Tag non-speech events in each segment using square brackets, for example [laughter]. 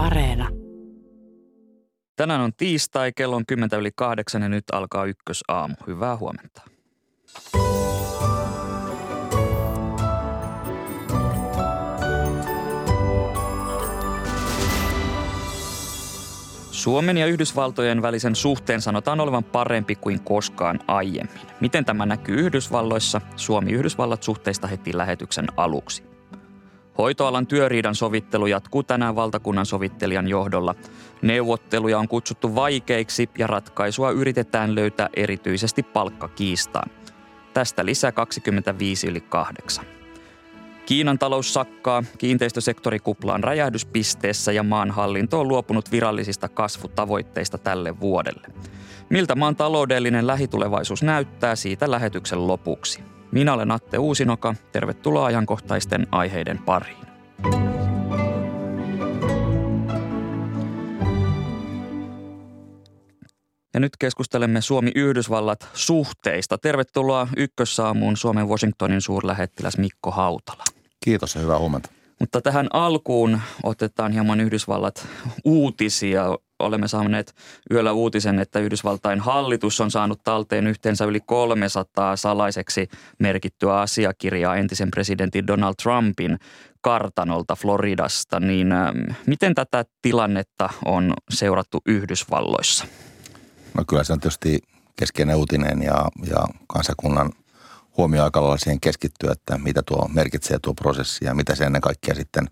Areena. Tänään on tiistai, kello on 10 yli kahdeksan ja nyt alkaa ykkösaamu. Hyvää huomenta. Suomen ja Yhdysvaltojen välisen suhteen sanotaan olevan parempi kuin koskaan aiemmin. Miten tämä näkyy Yhdysvalloissa? Suomi-Yhdysvallat suhteista heti lähetyksen aluksi. Hoitoalan työriidan sovittelu jatkuu tänään valtakunnan sovittelijan johdolla. Neuvotteluja on kutsuttu vaikeiksi ja ratkaisua yritetään löytää erityisesti palkkakiistaan. Tästä lisää 25 yli 8. Kiinan talous sakkaa, kiinteistösektori kuplaan räjähdyspisteessä ja maan hallinto on luopunut virallisista kasvutavoitteista tälle vuodelle. Miltä maan taloudellinen lähitulevaisuus näyttää siitä lähetyksen lopuksi. Minä olen Atte Uusinoka. Tervetuloa ajankohtaisten aiheiden pariin. Ja nyt keskustelemme Suomi-Yhdysvallat suhteista. Tervetuloa Ykkössaamuun Suomen Washingtonin suurlähettiläs Mikko Hautala. Kiitos ja hyvää huomenta. Mutta tähän alkuun otetaan hieman Yhdysvallat uutisia. Olemme saaneet yöllä uutisen, että Yhdysvaltain hallitus on saanut talteen yhteensä yli 300 salaiseksi merkittyä asiakirjaa entisen presidentin Donald Trumpin kartanolta Floridasta. Niin ähm, miten tätä tilannetta on seurattu Yhdysvalloissa? No kyllä se on tietysti keskeinen uutinen ja, ja kansakunnan huomio aika lailla siihen keskittyä, että mitä tuo merkitsee tuo prosessi ja mitä se ennen kaikkea sitten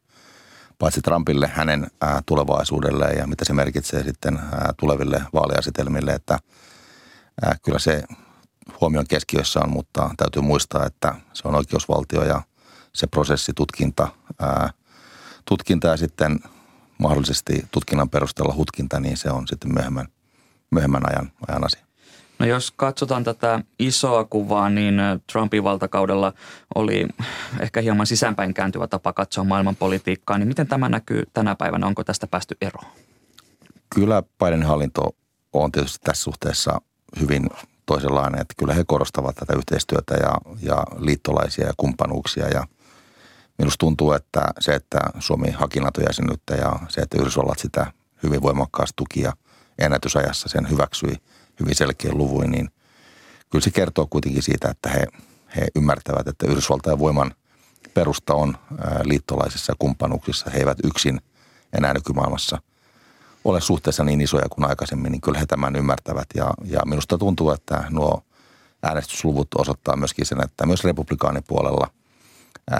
paitsi Trumpille hänen tulevaisuudelleen ja mitä se merkitsee sitten tuleville vaaliasetelmille, että kyllä se huomion keskiössä on, mutta täytyy muistaa, että se on oikeusvaltio ja se prosessi, tutkinta, tutkinta ja sitten mahdollisesti tutkinnan perusteella hutkinta, niin se on sitten myöhemmän, myöhemmän ajan, ajan asia. No jos katsotaan tätä isoa kuvaa, niin Trumpin valtakaudella oli ehkä hieman sisäänpäin kääntyvä tapa katsoa maailmanpolitiikkaa. Niin miten tämä näkyy tänä päivänä? Onko tästä päästy eroon? Kyllä Bidenin hallinto on tietysti tässä suhteessa hyvin toisenlainen, että kyllä he korostavat tätä yhteistyötä ja, ja liittolaisia ja kumppanuuksia ja minusta tuntuu, että se, että Suomi haki NATO-jäsenyyttä ja se, että Yhdysvallat sitä hyvin voimakkaasti tuki ja ennätysajassa sen hyväksyi – hyvin selkeä luvuin, niin kyllä se kertoo kuitenkin siitä, että he, he ymmärtävät, että Yhdysvaltain voiman perusta on liittolaisissa kumppanuuksissa. He eivät yksin enää nykymaailmassa ole suhteessa niin isoja kuin aikaisemmin, niin kyllä he tämän ymmärtävät. Ja, ja minusta tuntuu, että nuo äänestysluvut osoittaa myöskin sen, että myös republikaanipuolella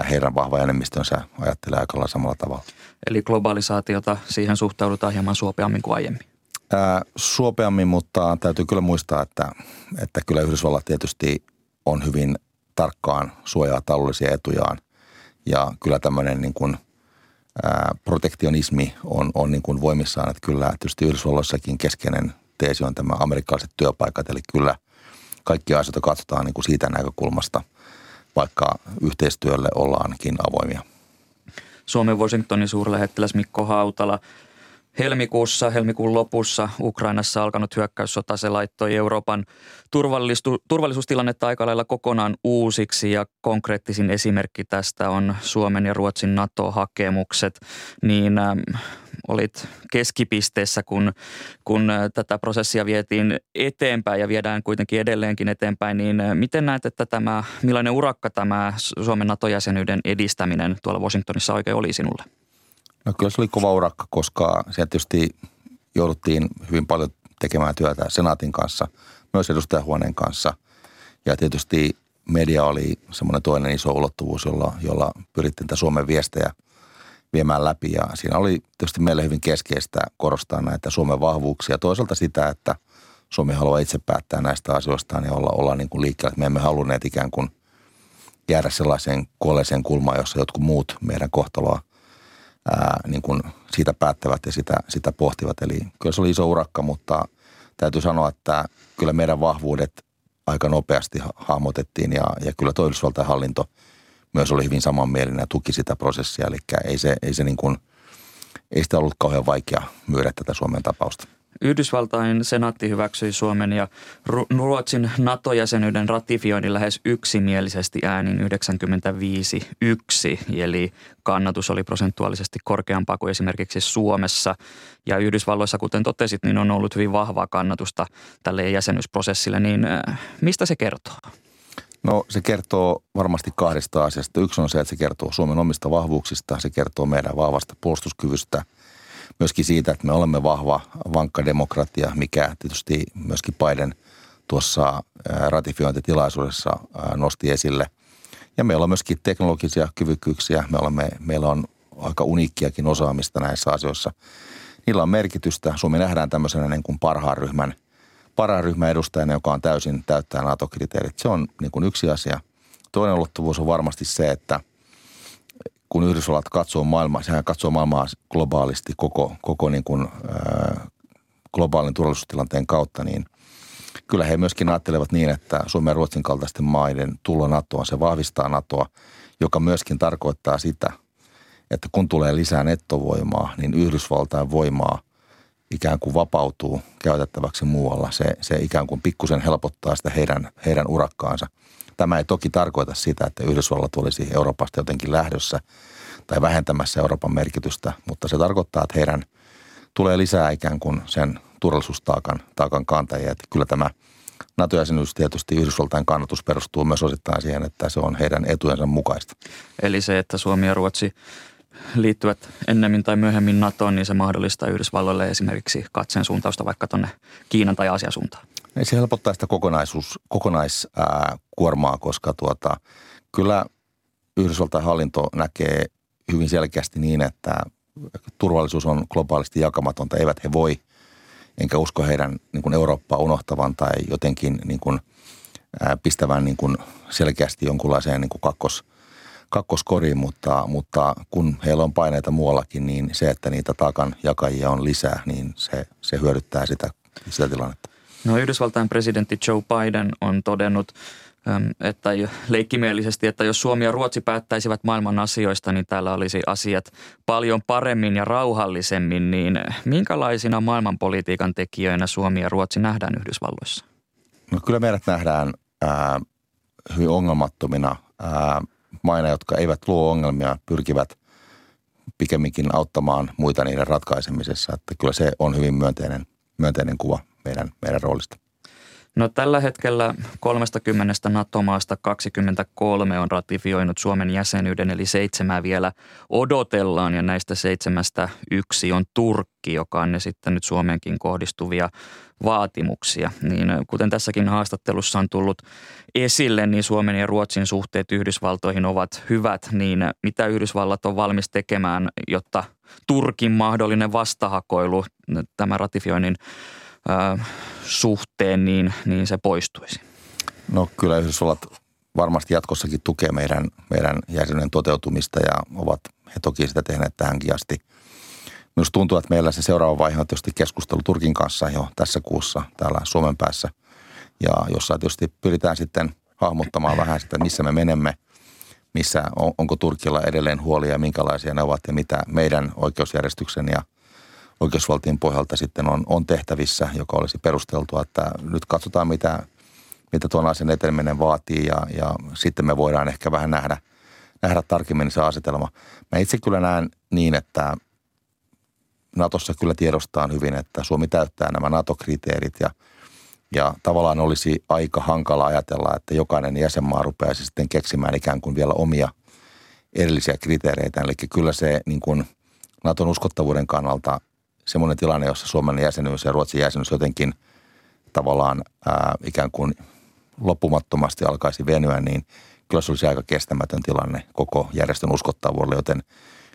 heidän vahva enemmistönsä ajattelee aika samalla tavalla. Eli globalisaatiota siihen suhtaudutaan hieman suopeammin kuin aiemmin ää, suopeammin, mutta täytyy kyllä muistaa, että, että kyllä Yhdysvallat tietysti on hyvin tarkkaan suojaa taloudellisia etujaan. Ja kyllä tämmöinen niin kuin, ää, protektionismi on, on niin kuin voimissaan, että kyllä tietysti Yhdysvalloissakin keskeinen teesi on tämä amerikkalaiset työpaikat, eli kyllä kaikki asioita katsotaan niin kuin siitä näkökulmasta, vaikka yhteistyölle ollaankin avoimia. Suomen Washingtonin suurlähettiläs Mikko Hautala – Helmikuussa, helmikuun lopussa Ukrainassa alkanut hyökkäyssota, se laittoi Euroopan turvallisuustilannetta aika lailla kokonaan uusiksi ja konkreettisin esimerkki tästä on Suomen ja Ruotsin NATO-hakemukset. Niin äh, olit keskipisteessä, kun, kun tätä prosessia vietiin eteenpäin ja viedään kuitenkin edelleenkin eteenpäin, niin miten näet, että tämä, millainen urakka tämä Suomen NATO-jäsenyyden edistäminen tuolla Washingtonissa oikein oli sinulle? No kyllä se oli kova urakka, koska sieltä tietysti jouduttiin hyvin paljon tekemään työtä senaatin kanssa, myös edustajahuoneen kanssa. Ja tietysti media oli semmoinen toinen iso ulottuvuus, jolla, jolla pyrittiin tätä Suomen viestejä viemään läpi. Ja siinä oli tietysti meille hyvin keskeistä korostaa näitä Suomen vahvuuksia. Toisaalta sitä, että Suomi haluaa itse päättää näistä asioista ja olla, olla niin kuin liikkeellä. Me emme halunneet ikään kuin jäädä sellaiseen kuolleeseen kulmaan, jossa jotkut muut meidän kohtaloa ää, niin kuin siitä päättävät ja sitä, sitä pohtivat. Eli kyllä se oli iso urakka, mutta täytyy sanoa, että kyllä meidän vahvuudet aika nopeasti hahmotettiin ja, ja kyllä tuo hallinto myös oli hyvin samanmielinen ja tuki sitä prosessia. Eli ei se, ei se niin kuin, ei sitä ollut kauhean vaikea myydä tätä Suomen tapausta. Yhdysvaltain senaatti hyväksyi Suomen ja Ruotsin NATO-jäsenyyden ratifioinnin lähes yksimielisesti äänin 95-1, eli kannatus oli prosentuaalisesti korkeampaa kuin esimerkiksi Suomessa. Ja Yhdysvalloissa, kuten totesit, niin on ollut hyvin vahvaa kannatusta tälle jäsenyysprosessille, niin äh, mistä se kertoo? No se kertoo varmasti kahdesta asiasta. Yksi on se, että se kertoo Suomen omista vahvuuksista, se kertoo meidän vahvasta puolustuskyvystä – myöskin siitä, että me olemme vahva, vankka demokratia, mikä tietysti myöskin Biden tuossa ratifiointitilaisuudessa nosti esille. Ja meillä on myöskin teknologisia kyvykkyyksiä, me olemme, meillä on aika uniikkiakin osaamista näissä asioissa. Niillä on merkitystä. Suomi nähdään tämmöisenä niin kuin parhaan ryhmän, parhaan ryhmän edustajana, joka on täysin täyttää NATO-kriteerit. Se on niin kuin yksi asia. Toinen ulottuvuus on varmasti se, että – kun Yhdysvallat katsoo maailmaa, sehän katsoo maailmaa globaalisti koko, koko niin kuin, ää, globaalin turvallisuustilanteen kautta, niin kyllä he myöskin ajattelevat niin, että Suomen ja Ruotsin kaltaisten maiden tulo NATOon, se vahvistaa NATOa, joka myöskin tarkoittaa sitä, että kun tulee lisää nettovoimaa, niin Yhdysvaltain voimaa ikään kuin vapautuu käytettäväksi muualla. Se, se ikään kuin pikkusen helpottaa sitä heidän, heidän urakkaansa – Tämä ei toki tarkoita sitä, että Yhdysvallat olisi Euroopasta jotenkin lähdössä tai vähentämässä Euroopan merkitystä, mutta se tarkoittaa, että heidän tulee lisää ikään kuin sen turvallisuustaakan taakan kantajia. Että kyllä tämä NATO-jäsenyys tietysti Yhdysvaltain kannatus perustuu myös osittain siihen, että se on heidän etujensa mukaista. Eli se, että Suomi ja Ruotsi liittyvät ennemmin tai myöhemmin NATOon, niin se mahdollistaa Yhdysvalloille esimerkiksi katseen suuntausta vaikka tuonne Kiinan tai Aasian suuntaan. Se helpottaa sitä kokonaisuus, kokonaiskuormaa, koska tuota, kyllä Yhdysvaltain hallinto näkee hyvin selkeästi niin, että turvallisuus on globaalisti jakamatonta. Eivät he voi, enkä usko heidän niin kuin Eurooppaa unohtavan tai jotenkin niin kuin, ää, pistävän niin kuin selkeästi jonkunlaiseen niin kuin kakkos, kakkoskoriin, mutta, mutta kun heillä on paineita muuallakin, niin se, että niitä taakan jakajia on lisää, niin se, se hyödyttää sitä, sitä tilannetta. No Yhdysvaltain presidentti Joe Biden on todennut, että leikkimielisesti, että jos Suomi ja Ruotsi päättäisivät maailman asioista, niin täällä olisi asiat paljon paremmin ja rauhallisemmin. Niin minkälaisina maailmanpolitiikan tekijöinä Suomi ja Ruotsi nähdään Yhdysvalloissa? No kyllä meidät nähdään ää, hyvin ongelmattomina ää, maina, jotka eivät luo ongelmia, pyrkivät pikemminkin auttamaan muita niiden ratkaisemisessa. Että kyllä se on hyvin myönteinen, myönteinen kuva meidän, meidän roolista. No tällä hetkellä 30 NATO-maasta 23 on ratifioinut Suomen jäsenyyden, eli seitsemää vielä odotellaan ja näistä seitsemästä yksi on Turkki, joka on esittänyt Suomenkin kohdistuvia vaatimuksia. Niin kuten tässäkin haastattelussa on tullut esille, niin Suomen ja Ruotsin suhteet Yhdysvaltoihin ovat hyvät, niin mitä Yhdysvallat on valmis tekemään, jotta Turkin mahdollinen vastahakoilu tämän ratifioinnin suhteen, niin, niin se poistuisi? No kyllä Yhdysvallat varmasti jatkossakin tukee meidän, meidän jäsenen toteutumista ja ovat he toki sitä tehneet tähänkin asti. Minusta tuntuu, että meillä se seuraava vaihe on tietysti keskustelu Turkin kanssa jo tässä kuussa täällä Suomen päässä. Ja jossa tietysti pyritään sitten hahmottamaan vähän sitä, missä me menemme, missä on, onko Turkilla edelleen huolia, minkälaisia ne ovat ja mitä meidän oikeusjärjestyksen ja – oikeusvaltion pohjalta sitten on, on tehtävissä, joka olisi perusteltua, että nyt katsotaan mitä, mitä tuon asian eteneminen vaatii ja, ja sitten me voidaan ehkä vähän nähdä, nähdä tarkemmin se asetelma. Mä itse kyllä näen niin, että Natossa kyllä tiedostaa hyvin, että Suomi täyttää nämä NATO-kriteerit ja, ja tavallaan olisi aika hankala ajatella, että jokainen jäsenmaa rupeaisi sitten keksimään ikään kuin vielä omia erillisiä kriteereitä. Eli kyllä se niin kuin Naton uskottavuuden kannalta semmoinen tilanne, jossa Suomen jäsenyys ja Ruotsin jäsenyys jotenkin tavallaan ää, ikään kuin loppumattomasti alkaisi venyä, niin kyllä se olisi aika kestämätön tilanne koko järjestön uskottavuudelle, joten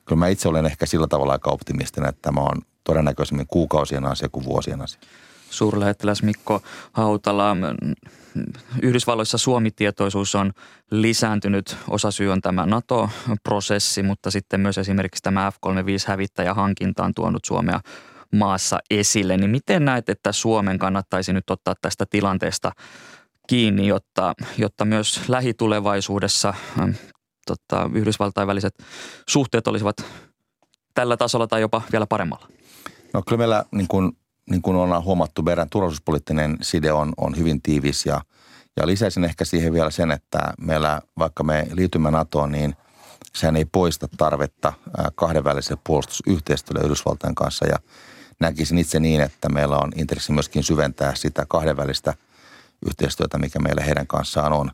kyllä mä itse olen ehkä sillä tavalla aika optimistinen, että tämä on todennäköisemmin kuukausien asia kuin vuosien asia. Suurlähettiläs Mikko Hautala, Yhdysvalloissa Suomi-tietoisuus on lisääntynyt. Osa syy on tämä NATO-prosessi, mutta sitten myös esimerkiksi tämä F-35-hävittäjähankinta on tuonut Suomea maassa esille. Niin miten näet, että Suomen kannattaisi nyt ottaa tästä tilanteesta kiinni, jotta, jotta myös lähitulevaisuudessa tota, Yhdysvaltain väliset suhteet olisivat tällä tasolla tai jopa vielä paremmalla? No kyllä meillä niin kuin niin kuin ollaan huomattu, meidän turvallisuuspoliittinen side on, on hyvin tiivis ja, ja lisäisin ehkä siihen vielä sen, että meillä, vaikka me liitymme NATOon, niin sehän ei poista tarvetta kahdenväliselle puolustusyhteistyölle Yhdysvaltain kanssa ja näkisin itse niin, että meillä on intressi myöskin syventää sitä kahdenvälistä yhteistyötä, mikä meillä heidän kanssaan on.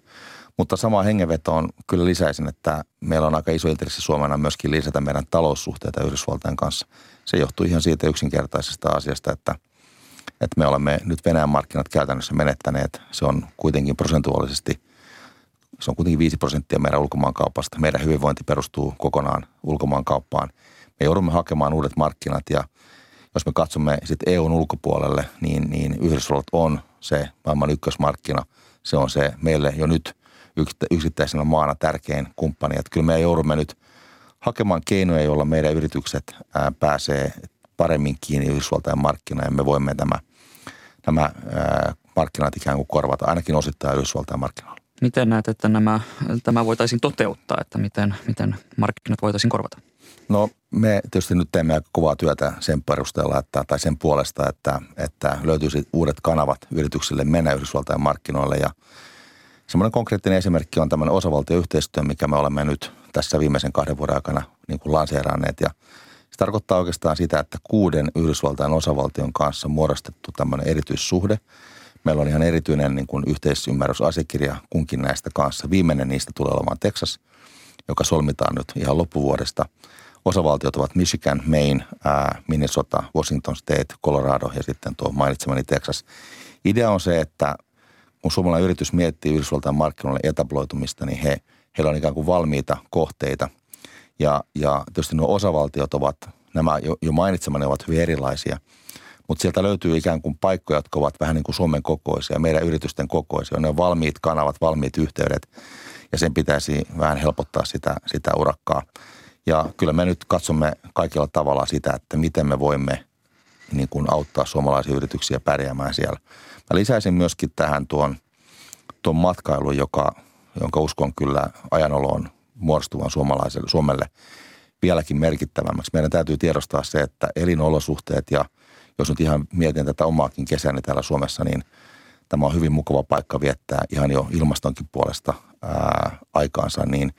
Mutta sama hengenvetoon kyllä lisäisin, että meillä on aika iso intressi Suomena myöskin lisätä meidän taloussuhteita Yhdysvaltain kanssa. Se johtuu ihan siitä yksinkertaisesta asiasta, että, että me olemme nyt Venäjän markkinat käytännössä menettäneet. Se on kuitenkin prosentuaalisesti, se on kuitenkin 5 prosenttia meidän ulkomaankaupasta. Meidän hyvinvointi perustuu kokonaan ulkomaankauppaan. Me joudumme hakemaan uudet markkinat ja jos me katsomme sitten EUn ulkopuolelle, niin, niin Yhdysvallat on se maailman ykkösmarkkina. Se on se meille jo nyt yksittäisenä maana tärkein kumppani. Että kyllä me joudumme nyt hakemaan keinoja, joilla meidän yritykset pääsee paremmin kiinni Yhdysvaltain markkinaan ja me voimme tämä, nämä markkinat ikään kuin korvata, ainakin osittain Yhdysvaltain markkinoilla. Miten näet, että nämä, tämä voitaisiin toteuttaa, että miten, miten markkinat voitaisiin korvata? No me tietysti nyt teemme aika kovaa työtä sen perusteella, että, tai sen puolesta, että, että löytyisi uudet kanavat yrityksille mennä Yhdysvaltain markkinoille ja – Semmoinen konkreettinen esimerkki on tämmöinen osavaltioyhteistyö, mikä me olemme nyt tässä viimeisen kahden vuoden aikana niin kuin lanseeranneet. Ja se tarkoittaa oikeastaan sitä, että kuuden Yhdysvaltain osavaltion kanssa muodostettu tämmöinen erityissuhde. Meillä on ihan erityinen niin kuin yhteisymmärrysasiakirja kunkin näistä kanssa. Viimeinen niistä tulee olemaan Texas, joka solmitaan nyt ihan loppuvuodesta. Osavaltiot ovat Michigan, Maine, Minnesota, Washington State, Colorado ja sitten tuo mainitsemani Texas. Idea on se, että kun suomalainen yritys miettii Yhdysvaltain markkinoille etabloitumista, niin he, heillä on ikään kuin valmiita kohteita. Ja, ja tietysti nuo osavaltiot ovat, nämä jo, jo mainitsemani ovat hyvin erilaisia. Mutta sieltä löytyy ikään kuin paikkoja, jotka ovat vähän niin kuin Suomen kokoisia, meidän yritysten kokoisia. Ne on valmiit kanavat, valmiit yhteydet ja sen pitäisi vähän helpottaa sitä, sitä urakkaa. Ja kyllä me nyt katsomme kaikilla tavalla sitä, että miten me voimme niin kuin auttaa suomalaisia yrityksiä pärjäämään siellä – Mä lisäisin myöskin tähän tuon, tuon matkailun, joka, jonka uskon kyllä ajanoloon muodostuvan suomalaiselle, Suomelle vieläkin merkittävämmäksi. Meidän täytyy tiedostaa se, että elinolosuhteet ja jos nyt ihan mietin tätä omaakin kesäni täällä Suomessa, niin tämä on hyvin mukava paikka viettää ihan jo ilmastonkin puolesta ää, aikaansa, niin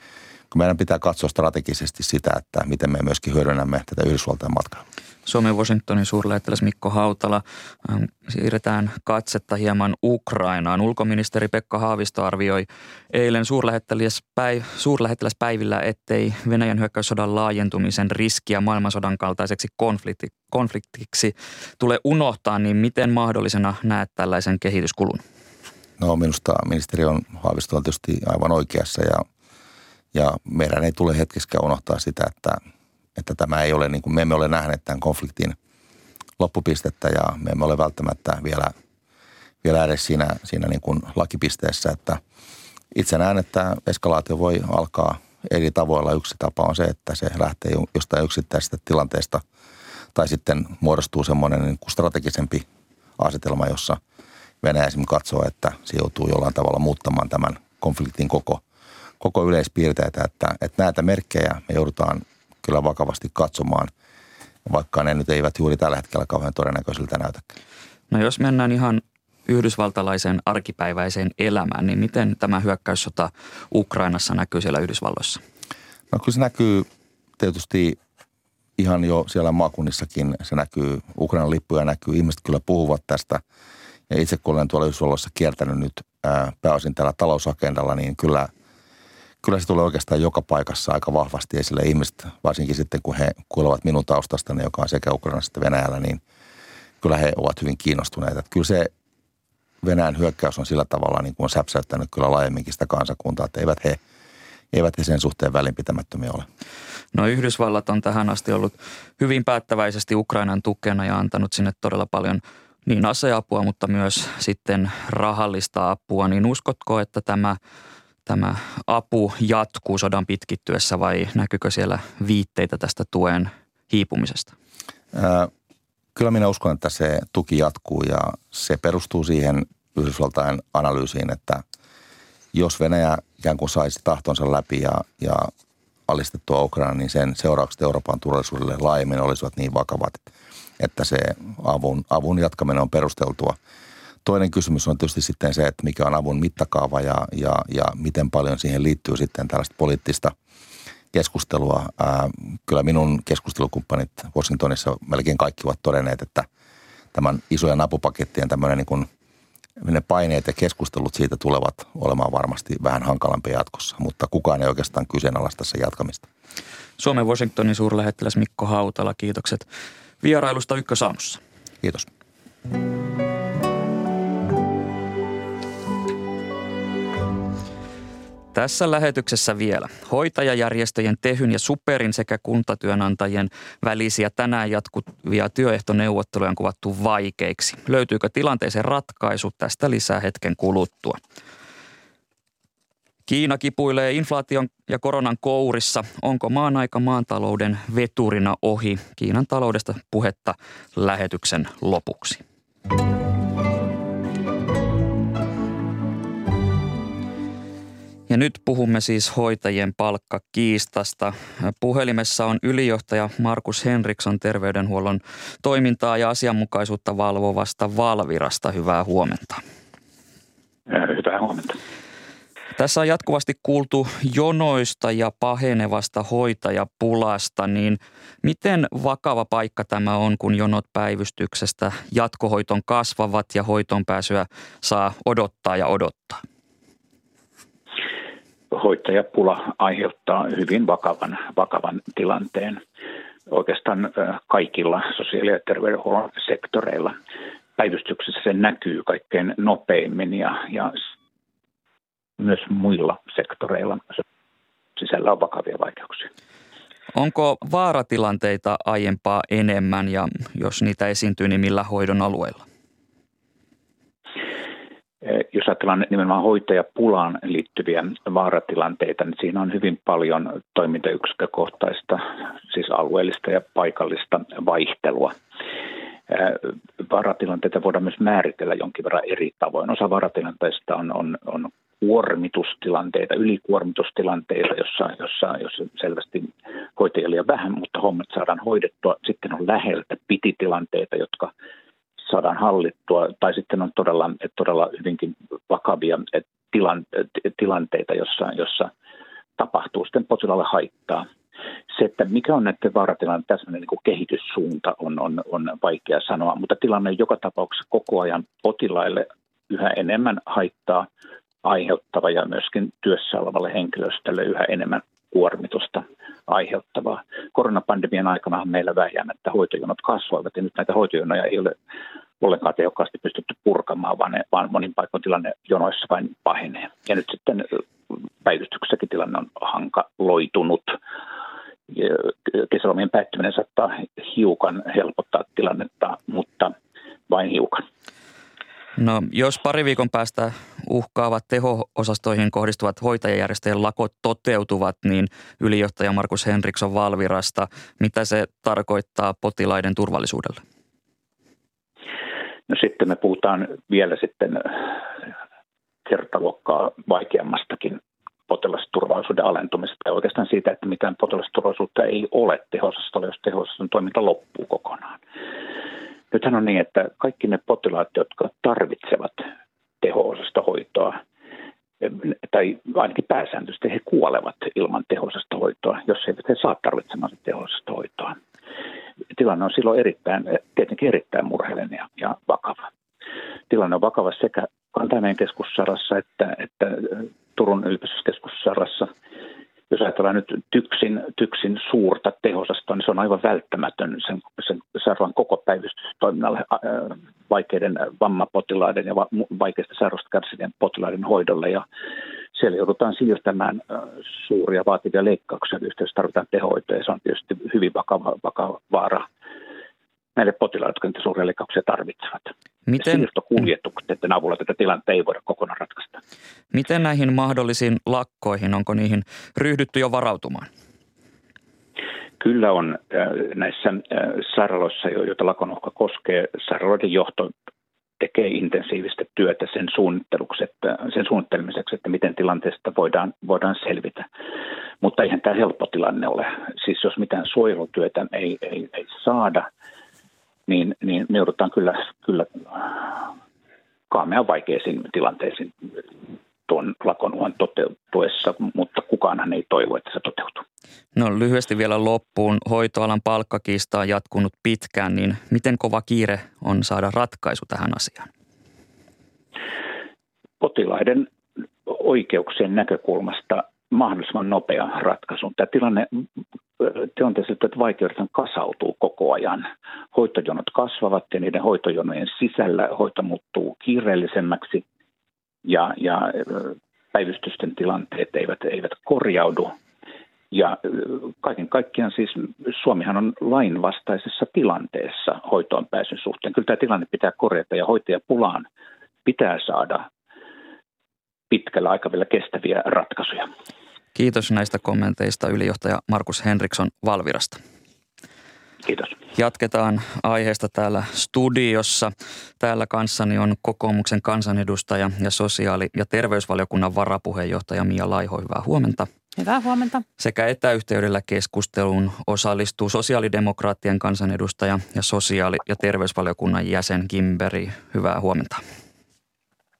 meidän pitää katsoa strategisesti sitä, että miten me myöskin hyödynnämme tätä Yhdysvaltain matkailua. Suomen Washingtonin suurlähettiläs Mikko Hautala. Ähm, siirretään katsetta hieman Ukrainaan. Ulkoministeri Pekka Haavisto arvioi eilen suurlähettiläs, päiv- suurlähettiläspäivillä, ettei Venäjän hyökkäyssodan laajentumisen riskiä maailmansodan kaltaiseksi konflikti, konfliktiksi tule unohtaa, niin miten mahdollisena näet tällaisen kehityskulun? No minusta ministeri on Haavisto on tietysti aivan oikeassa ja, ja meidän ei tule hetkeskään unohtaa sitä, että – että tämä ei ole, niin kuin me emme ole nähneet tämän konfliktin loppupistettä ja me emme ole välttämättä vielä, vielä edes siinä, siinä niin kuin lakipisteessä, että itse näen, että eskalaatio voi alkaa eri tavoilla. Yksi tapa on se, että se lähtee jostain yksittäisestä tilanteesta tai sitten muodostuu semmoinen niin kuin strategisempi asetelma, jossa Venäjä esimerkiksi katsoo, että se joutuu jollain tavalla muuttamaan tämän konfliktin koko, koko yleispiirteitä, että, että näitä merkkejä me joudutaan kyllä vakavasti katsomaan, vaikka ne nyt eivät juuri tällä hetkellä kauhean todennäköisiltä näytäkään. No jos mennään ihan yhdysvaltalaisen arkipäiväiseen elämään, niin miten tämä hyökkäyssota Ukrainassa näkyy siellä Yhdysvalloissa? No kyllä se näkyy tietysti ihan jo siellä maakunnissakin. Se näkyy, Ukrainan lippuja näkyy, ihmiset kyllä puhuvat tästä. Ja itse kun olen tuolla Yhdysvalloissa kiertänyt nyt ää, pääosin tällä talousagendalla, niin kyllä – kyllä se tulee oikeastaan joka paikassa aika vahvasti esille. Ihmiset, varsinkin sitten kun he kuulevat minun taustastani, joka on sekä Ukrainassa että Venäjällä, niin kyllä he ovat hyvin kiinnostuneita. Että kyllä se Venäjän hyökkäys on sillä tavalla niin kuin on säpsäyttänyt kyllä laajemminkin sitä kansakuntaa, että eivät he, eivät he sen suhteen välinpitämättömiä ole. No Yhdysvallat on tähän asti ollut hyvin päättäväisesti Ukrainan tukena ja antanut sinne todella paljon niin aseapua, mutta myös sitten rahallista apua. Niin uskotko, että tämä tämä apu jatkuu sodan pitkittyessä vai näkyykö siellä viitteitä tästä tuen hiipumisesta? Kyllä minä uskon, että se tuki jatkuu ja se perustuu siihen Yhdysvaltain analyysiin, että jos Venäjä ikään kuin saisi tahtonsa läpi ja, ja alistettua Ukraina, niin sen seuraukset Euroopan turvallisuudelle laajemmin olisivat niin vakavat, että se avun, avun jatkaminen on perusteltua. Toinen kysymys on tietysti sitten se, että mikä on avun mittakaava ja, ja, ja miten paljon siihen liittyy sitten tällaista poliittista keskustelua. Ää, kyllä minun keskustelukumppanit Washingtonissa melkein kaikki ovat todenneet, että tämän isojen apupakettien tämmöinen niin kuin – ne paineet ja keskustelut siitä tulevat olemaan varmasti vähän hankalampia jatkossa, mutta kukaan ei oikeastaan kyseenalaista sen jatkamista. Suomen Washingtonin suurlähettiläs Mikko Hautala, kiitokset vierailusta Ykkösaamussa. Kiitos. Tässä lähetyksessä vielä hoitajajärjestöjen Tehyn ja Superin sekä kuntatyönantajien välisiä tänään jatkuvia työehtoneuvotteluja on kuvattu vaikeiksi. Löytyykö tilanteeseen ratkaisu tästä lisää hetken kuluttua? Kiina kipuilee inflaation ja koronan kourissa. Onko maan aika maantalouden veturina ohi? Kiinan taloudesta puhetta lähetyksen lopuksi. Ja nyt puhumme siis hoitajien palkkakiistasta. Puhelimessa on ylijohtaja Markus Henriksson terveydenhuollon toimintaa ja asianmukaisuutta valvovasta Valvirasta. Hyvää huomenta. Hyvää huomenta. Tässä on jatkuvasti kuultu jonoista ja pahenevasta hoitajapulasta, niin miten vakava paikka tämä on, kun jonot päivystyksestä jatkohoiton kasvavat ja hoitoon pääsyä saa odottaa ja odottaa? Hoitajapula aiheuttaa hyvin vakavan, vakavan tilanteen oikeastaan kaikilla sosiaali- ja terveydenhuollon sektoreilla. Päivystyksessä se näkyy kaikkein nopeimmin ja, ja myös muilla sektoreilla sisällä on vakavia vaikeuksia. Onko vaaratilanteita aiempaa enemmän ja jos niitä esiintyy, niin millä hoidon alueilla? Eh, jos ajatellaan nimenomaan hoitajapulaan liittyviä vaaratilanteita, niin siinä on hyvin paljon toimintayksikkökohtaista, siis alueellista ja paikallista vaihtelua. Eh, vaaratilanteita voidaan myös määritellä jonkin verran eri tavoin. Osa vaaratilanteista on, on, on kuormitustilanteita, ylikuormitustilanteita, jossa, jossa, jossa selvästi hoitajia liian vähän, mutta hommat saadaan hoidettua. Sitten on läheltä pititilanteita, jotka saadaan hallittua, tai sitten on todella, todella hyvinkin vakavia tilanteita, jossa, jossa tapahtuu sitten potilaalle haittaa. Se, että mikä on näiden vaaratilanne täsmällinen niin kehityssuunta on, on, on vaikea sanoa, mutta tilanne on joka tapauksessa koko ajan potilaille yhä enemmän haittaa aiheuttava ja myöskin työssä olevalle henkilöstölle yhä enemmän kuormitusta aiheuttavaa. Koronapandemian aikana meillä väijäämättä hoitojonot kasvoivat ja nyt näitä hoitojonoja ei ole ollenkaan tehokkaasti pystytty purkamaan, vaan, ne, vaan monin paikoin tilanne jonoissa vain pahenee. Ja nyt sitten päivystyksessäkin tilanne on hankaloitunut. Kesälomien päättyminen saattaa hiukan helpottaa tilannetta, mutta vain hiukan. No, jos pari viikon päästä uhkaavat teho-osastoihin kohdistuvat hoitajajärjestöjen lakot toteutuvat, niin ylijohtaja Markus Henriksson Valvirasta, mitä se tarkoittaa potilaiden turvallisuudelle? No sitten me puhutaan vielä sitten kertaluokkaa vaikeammastakin potilasturvallisuuden alentumisesta ja oikeastaan siitä, että mitään potilasturvallisuutta ei ole tehosastolla, jos tehosaston toiminta loppuu kokonaan. Nythän on niin, että kaikki ne potilaat, jotka tarvitsevat teho hoitoa, tai ainakin pääsääntöisesti he kuolevat ilman tehosasta hoitoa, jos eivät he saa tarvitsemansa tehosasta hoitoa. Tilanne on silloin erittäin, tietenkin erittäin murheellinen ja, ja. Tilanne on vakava sekä Kantaimeen keskussairaalassa että, että Turun yliopistoskeskussairaalassa – jos ajatellaan nyt tyksin, tyksin suurta tehosastoa, niin se on aivan välttämätön sen, sen sairaalan koko päivystystoiminnalle vaikeiden vammapotilaiden ja vaikeista sairausta kärsivien potilaiden hoidolle. Ja siellä joudutaan siirtämään suuria vaativia leikkauksia, yhteydessä tarvitaan tehoitoja ja se on tietysti hyvin vakava, vakava vaara näille potilaille, jotka niitä suuria leikkauksia tarvitsevat. Miten, siirtokuljetuksen avulla tätä tilannetta ei voida kokonaan ratkaista. Miten näihin mahdollisiin lakkoihin, onko niihin ryhdytty jo varautumaan? Kyllä on näissä sairaaloissa, joita lakon uhka koskee, sairaaloiden johto tekee intensiivistä työtä sen, että, sen suunnittelemiseksi, että miten tilanteesta voidaan, voidaan selvitä. Mutta eihän tämä helppo tilanne ole. Siis jos mitään suojelutyötä ei, ei, ei saada, niin, niin me joudutaan kyllä, kyllä kaamean vaikeisiin tilanteisiin tuon lakon uhan toteutuessa, mutta kukaanhan ei toivo, että se toteutuu. No lyhyesti vielä loppuun. Hoitoalan palkkakiista on jatkunut pitkään, niin miten kova kiire on saada ratkaisu tähän asiaan? Potilaiden oikeuksien näkökulmasta mahdollisimman nopea ratkaisu. Tämä tilanne tilanteessa, että vaikeudet kasautuu koko ajan. Hoitojonot kasvavat ja niiden hoitojonojen sisällä hoito muuttuu kiireellisemmäksi ja, ja päivystysten tilanteet eivät, eivät korjaudu. Ja kaiken kaikkiaan siis Suomihan on lainvastaisessa tilanteessa hoitoon pääsyn suhteen. Kyllä tämä tilanne pitää korjata ja hoitajapulaan pitää saada pitkällä aikavälillä kestäviä ratkaisuja. Kiitos näistä kommenteista ylijohtaja Markus Henriksson Valvirasta. Kiitos. Jatketaan aiheesta täällä studiossa. Täällä kanssani on kokoomuksen kansanedustaja ja sosiaali- ja terveysvaliokunnan varapuheenjohtaja Mia Laiho. Hyvää huomenta. Hyvää huomenta. Sekä etäyhteydellä keskusteluun osallistuu sosiaalidemokraattien kansanedustaja ja sosiaali- ja terveysvaliokunnan jäsen Gimberi. Hyvää huomenta.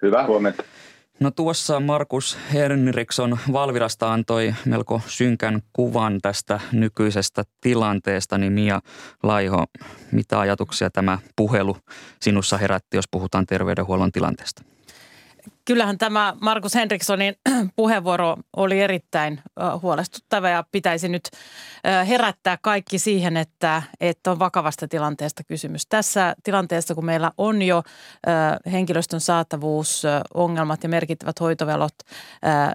Hyvää huomenta. No tuossa Markus Henriksson Valvirasta antoi melko synkän kuvan tästä nykyisestä tilanteesta, niin Mia Laiho, mitä ajatuksia tämä puhelu sinussa herätti, jos puhutaan terveydenhuollon tilanteesta? Kyllähän tämä Markus Henrikssonin [clears throat] puheenvuoro oli erittäin huolestuttava ja pitäisi nyt herättää kaikki siihen, että, että on vakavasta tilanteesta kysymys. Tässä tilanteessa, kun meillä on jo henkilöstön saatavuusongelmat ja merkittävät hoitovelot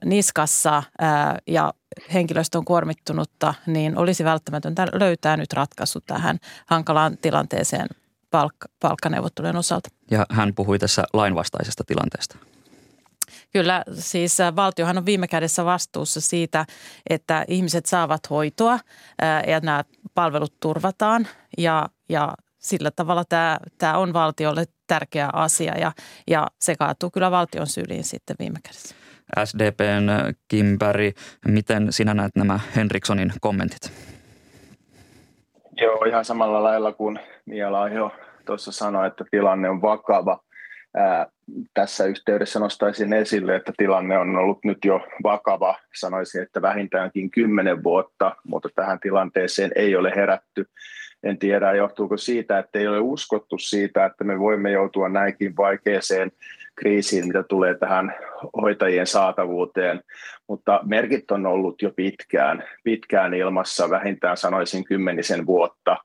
niskassa ja henkilöstö on kuormittunutta, niin olisi välttämätöntä löytää nyt ratkaisu tähän hankalaan tilanteeseen palk- palkkaneuvottelujen osalta. Ja hän puhui tässä lainvastaisesta tilanteesta. Kyllä, siis äh, valtiohan on viime kädessä vastuussa siitä, että ihmiset saavat hoitoa äh, ja nämä palvelut turvataan ja, ja sillä tavalla tämä, tämä on valtiolle tärkeä asia ja, ja se kaatuu kyllä valtion syliin sitten viime kädessä. SDPn äh, Kimberg, miten sinä näet nämä Henrikssonin kommentit? Joo, ihan samalla lailla kuin Mia Laiho tuossa sanoi, että tilanne on vakava tässä yhteydessä nostaisin esille, että tilanne on ollut nyt jo vakava, sanoisin, että vähintäänkin kymmenen vuotta, mutta tähän tilanteeseen ei ole herätty. En tiedä, johtuuko siitä, että ei ole uskottu siitä, että me voimme joutua näinkin vaikeeseen kriisiin, mitä tulee tähän hoitajien saatavuuteen, mutta merkit on ollut jo pitkään, pitkään ilmassa, vähintään sanoisin kymmenisen vuotta.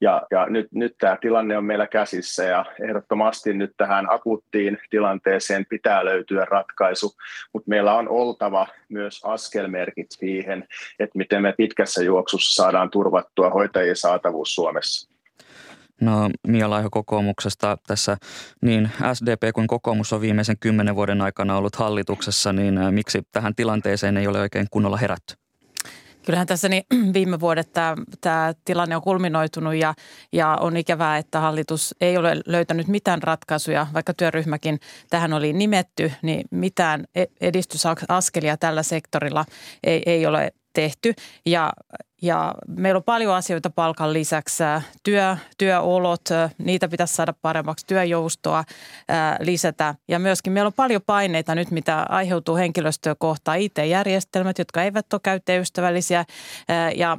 Ja, ja nyt, nyt tämä tilanne on meillä käsissä ja ehdottomasti nyt tähän akuuttiin tilanteeseen pitää löytyä ratkaisu, mutta meillä on oltava myös askelmerkit siihen, että miten me pitkässä juoksussa saadaan turvattua hoitajien saatavuus Suomessa. No Mia Laiho kokoomuksesta tässä niin SDP kuin kokoomus on viimeisen kymmenen vuoden aikana ollut hallituksessa, niin miksi tähän tilanteeseen ei ole oikein kunnolla herätty? Kyllähän tässä niin [clears throat] viime vuodet tämä, tämä tilanne on kulminoitunut ja, ja on ikävää, että hallitus ei ole löytänyt mitään ratkaisuja, vaikka työryhmäkin tähän oli nimetty, niin mitään e-, edistysaskelia tällä sektorilla ei, ei ole tehty. Ja ja meillä on paljon asioita palkan lisäksi. Työ, työolot, niitä pitäisi saada paremmaksi, työjoustoa ää, lisätä. Ja myöskin meillä on paljon paineita nyt, mitä aiheutuu henkilöstöä kohtaan. IT-järjestelmät, jotka eivät ole käyttäjäystävällisiä. Ää, ja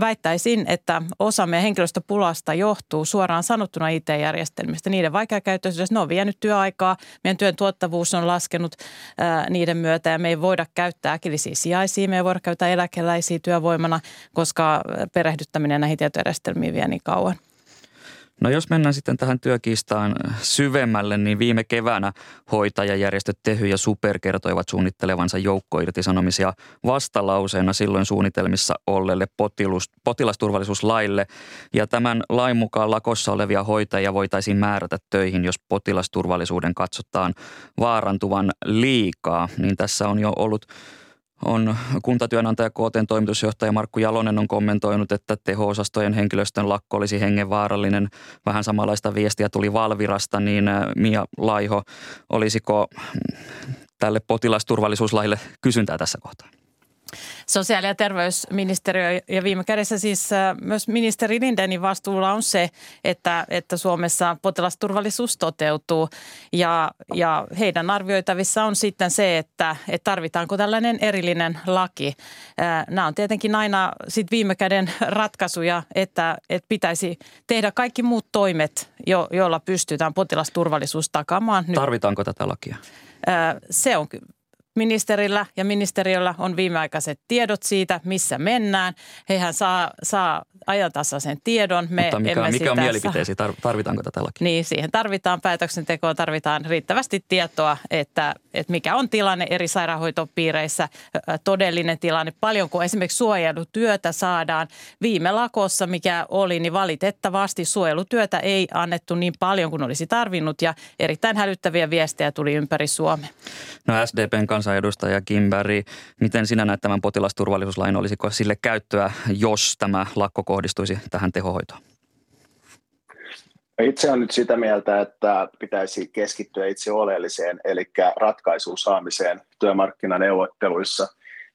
väittäisin, että osa meidän henkilöstöpulasta johtuu suoraan sanottuna IT-järjestelmistä. Niiden vaikeakäyttöisyydessä ne on vienyt työaikaa. Meidän työn tuottavuus on laskenut ää, niiden myötä ja me ei voida käyttää äkillisiä sijaisia. Me ei voida käyttää eläkeläisiä työvoimana koska perehdyttäminen näihin tietojärjestelmiin vie niin kauan. No jos mennään sitten tähän työkiistaan syvemmälle, niin viime keväänä hoitajajärjestöt Tehy ja Super kertoivat suunnittelevansa joukkoirtisanomisia vastalauseena silloin suunnitelmissa olleelle potilus, potilasturvallisuuslaille. Ja tämän lain mukaan lakossa olevia hoitajia voitaisiin määrätä töihin, jos potilasturvallisuuden katsotaan vaarantuvan liikaa. Niin tässä on jo ollut on kuntatyönantaja KTn toimitusjohtaja Markku Jalonen on kommentoinut, että teho-osastojen henkilöstön lakko olisi hengenvaarallinen. Vähän samanlaista viestiä tuli Valvirasta, niin äh, Mia Laiho, olisiko tälle potilasturvallisuuslaille kysyntää tässä kohtaa? Sosiaali- ja terveysministeriö ja viime kädessä siis äh, myös ministeri Lindenin vastuulla on se, että, että Suomessa potilasturvallisuus toteutuu ja, ja heidän arvioitavissa on sitten se, että, että tarvitaanko tällainen erillinen laki. Äh, nämä on tietenkin aina sit viime käden ratkaisuja, että, että pitäisi tehdä kaikki muut toimet, jo, joilla pystytään potilasturvallisuus takaamaan. Tarvitaanko tätä lakia? Äh, se on ministerillä ja ministeriöllä on viimeaikaiset tiedot siitä, missä mennään. Hehän saa, saa ajantasaisen tiedon. Me Mutta mikä, emme mikä on mielipiteesi? Tarvitaanko tätä lakia? Niin, siihen tarvitaan päätöksentekoa, tarvitaan riittävästi tietoa, että, että mikä on tilanne eri sairaanhoitopiireissä, todellinen tilanne. Paljonko esimerkiksi suojelutyötä saadaan. Viime lakossa, mikä oli, niin valitettavasti suojelutyötä ei annettu niin paljon kuin olisi tarvinnut ja erittäin hälyttäviä viestejä tuli ympäri Suomea. No SDPn kansanedustaja Kimberg, miten sinä näet tämän potilasturvallisuuslain? Olisiko sille käyttöä, jos tämä lakko kohdistuisi tähän tehohoitoon? Itse on nyt sitä mieltä, että pitäisi keskittyä itse oleelliseen, eli ratkaisuun saamiseen työmarkkinaneuvotteluissa.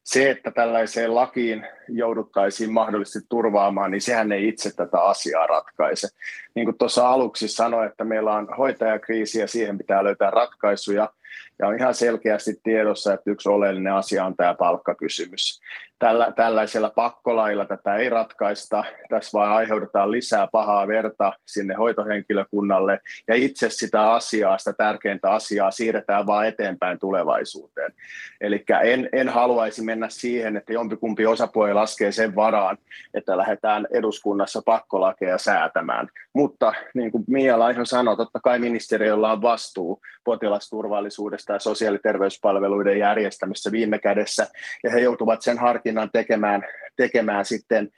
Se, että tällaiseen lakiin jouduttaisiin mahdollisesti turvaamaan, niin sehän ei itse tätä asiaa ratkaise. Niin kuin tuossa aluksi sanoin, että meillä on hoitajakriisi ja siihen pitää löytää ratkaisuja – ja on ihan selkeästi tiedossa, että yksi oleellinen asia on tämä palkkakysymys. Tällä, tällaisella pakkolailla tätä ei ratkaista. Tässä vaan aiheutetaan lisää pahaa verta sinne hoitohenkilökunnalle ja itse sitä asiaa, sitä tärkeintä asiaa siirretään vaan eteenpäin tulevaisuuteen. Eli en, en haluaisi mennä siihen, että jompikumpi osapuoli laskee sen varaan, että lähdetään eduskunnassa pakkolakeja säätämään. Mutta niin kuin Mia Laiho sanoi, totta kai ministeriöllä on vastuu potilasturvallisuudesta ja sosiaali- ja terveyspalveluiden järjestämistä viime kädessä, ja he joutuvat sen harkinnan tekemään, tekemään sitten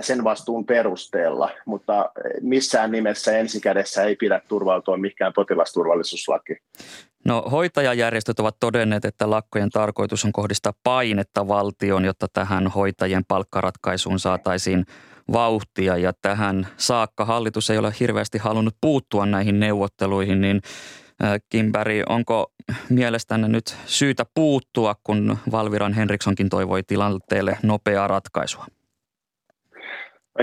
sen vastuun perusteella, mutta missään nimessä ensikädessä ei pidä turvautua mikään potilasturvallisuuslaki. No hoitajajärjestöt ovat todenneet, että lakkojen tarkoitus on kohdistaa painetta valtion, jotta tähän hoitajien palkkaratkaisuun saataisiin vauhtia ja tähän saakka hallitus ei ole hirveästi halunnut puuttua näihin neuvotteluihin, niin Kimberi, onko mielestänne nyt syytä puuttua, kun Valviran Henrikssonkin toivoi tilanteelle nopeaa ratkaisua?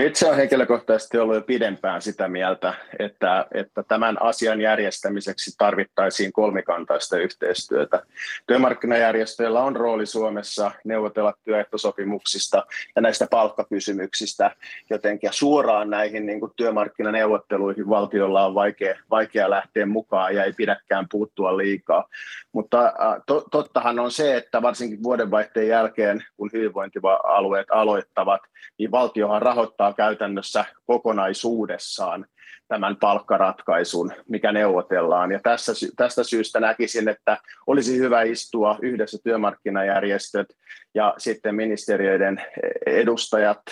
Itse olen henkilökohtaisesti ollut jo pidempään sitä mieltä, että, että tämän asian järjestämiseksi tarvittaisiin kolmikantaista yhteistyötä. Työmarkkinajärjestöillä on rooli Suomessa neuvotella työehtosopimuksista ja näistä palkkakysymyksistä jotenkin suoraan näihin niin kuin työmarkkinaneuvotteluihin valtiolla on vaikea, vaikea lähteä mukaan ja ei pidäkään puuttua liikaa. Mutta to, tottahan on se, että varsinkin vuodenvaihteen jälkeen, kun hyvinvointialueet aloittavat, niin valtiohan rahoittaa käytännössä kokonaisuudessaan tämän palkkaratkaisun, mikä neuvotellaan. Ja tässä, tästä syystä näkisin, että olisi hyvä istua yhdessä työmarkkinajärjestöt ja sitten ministeriöiden edustajat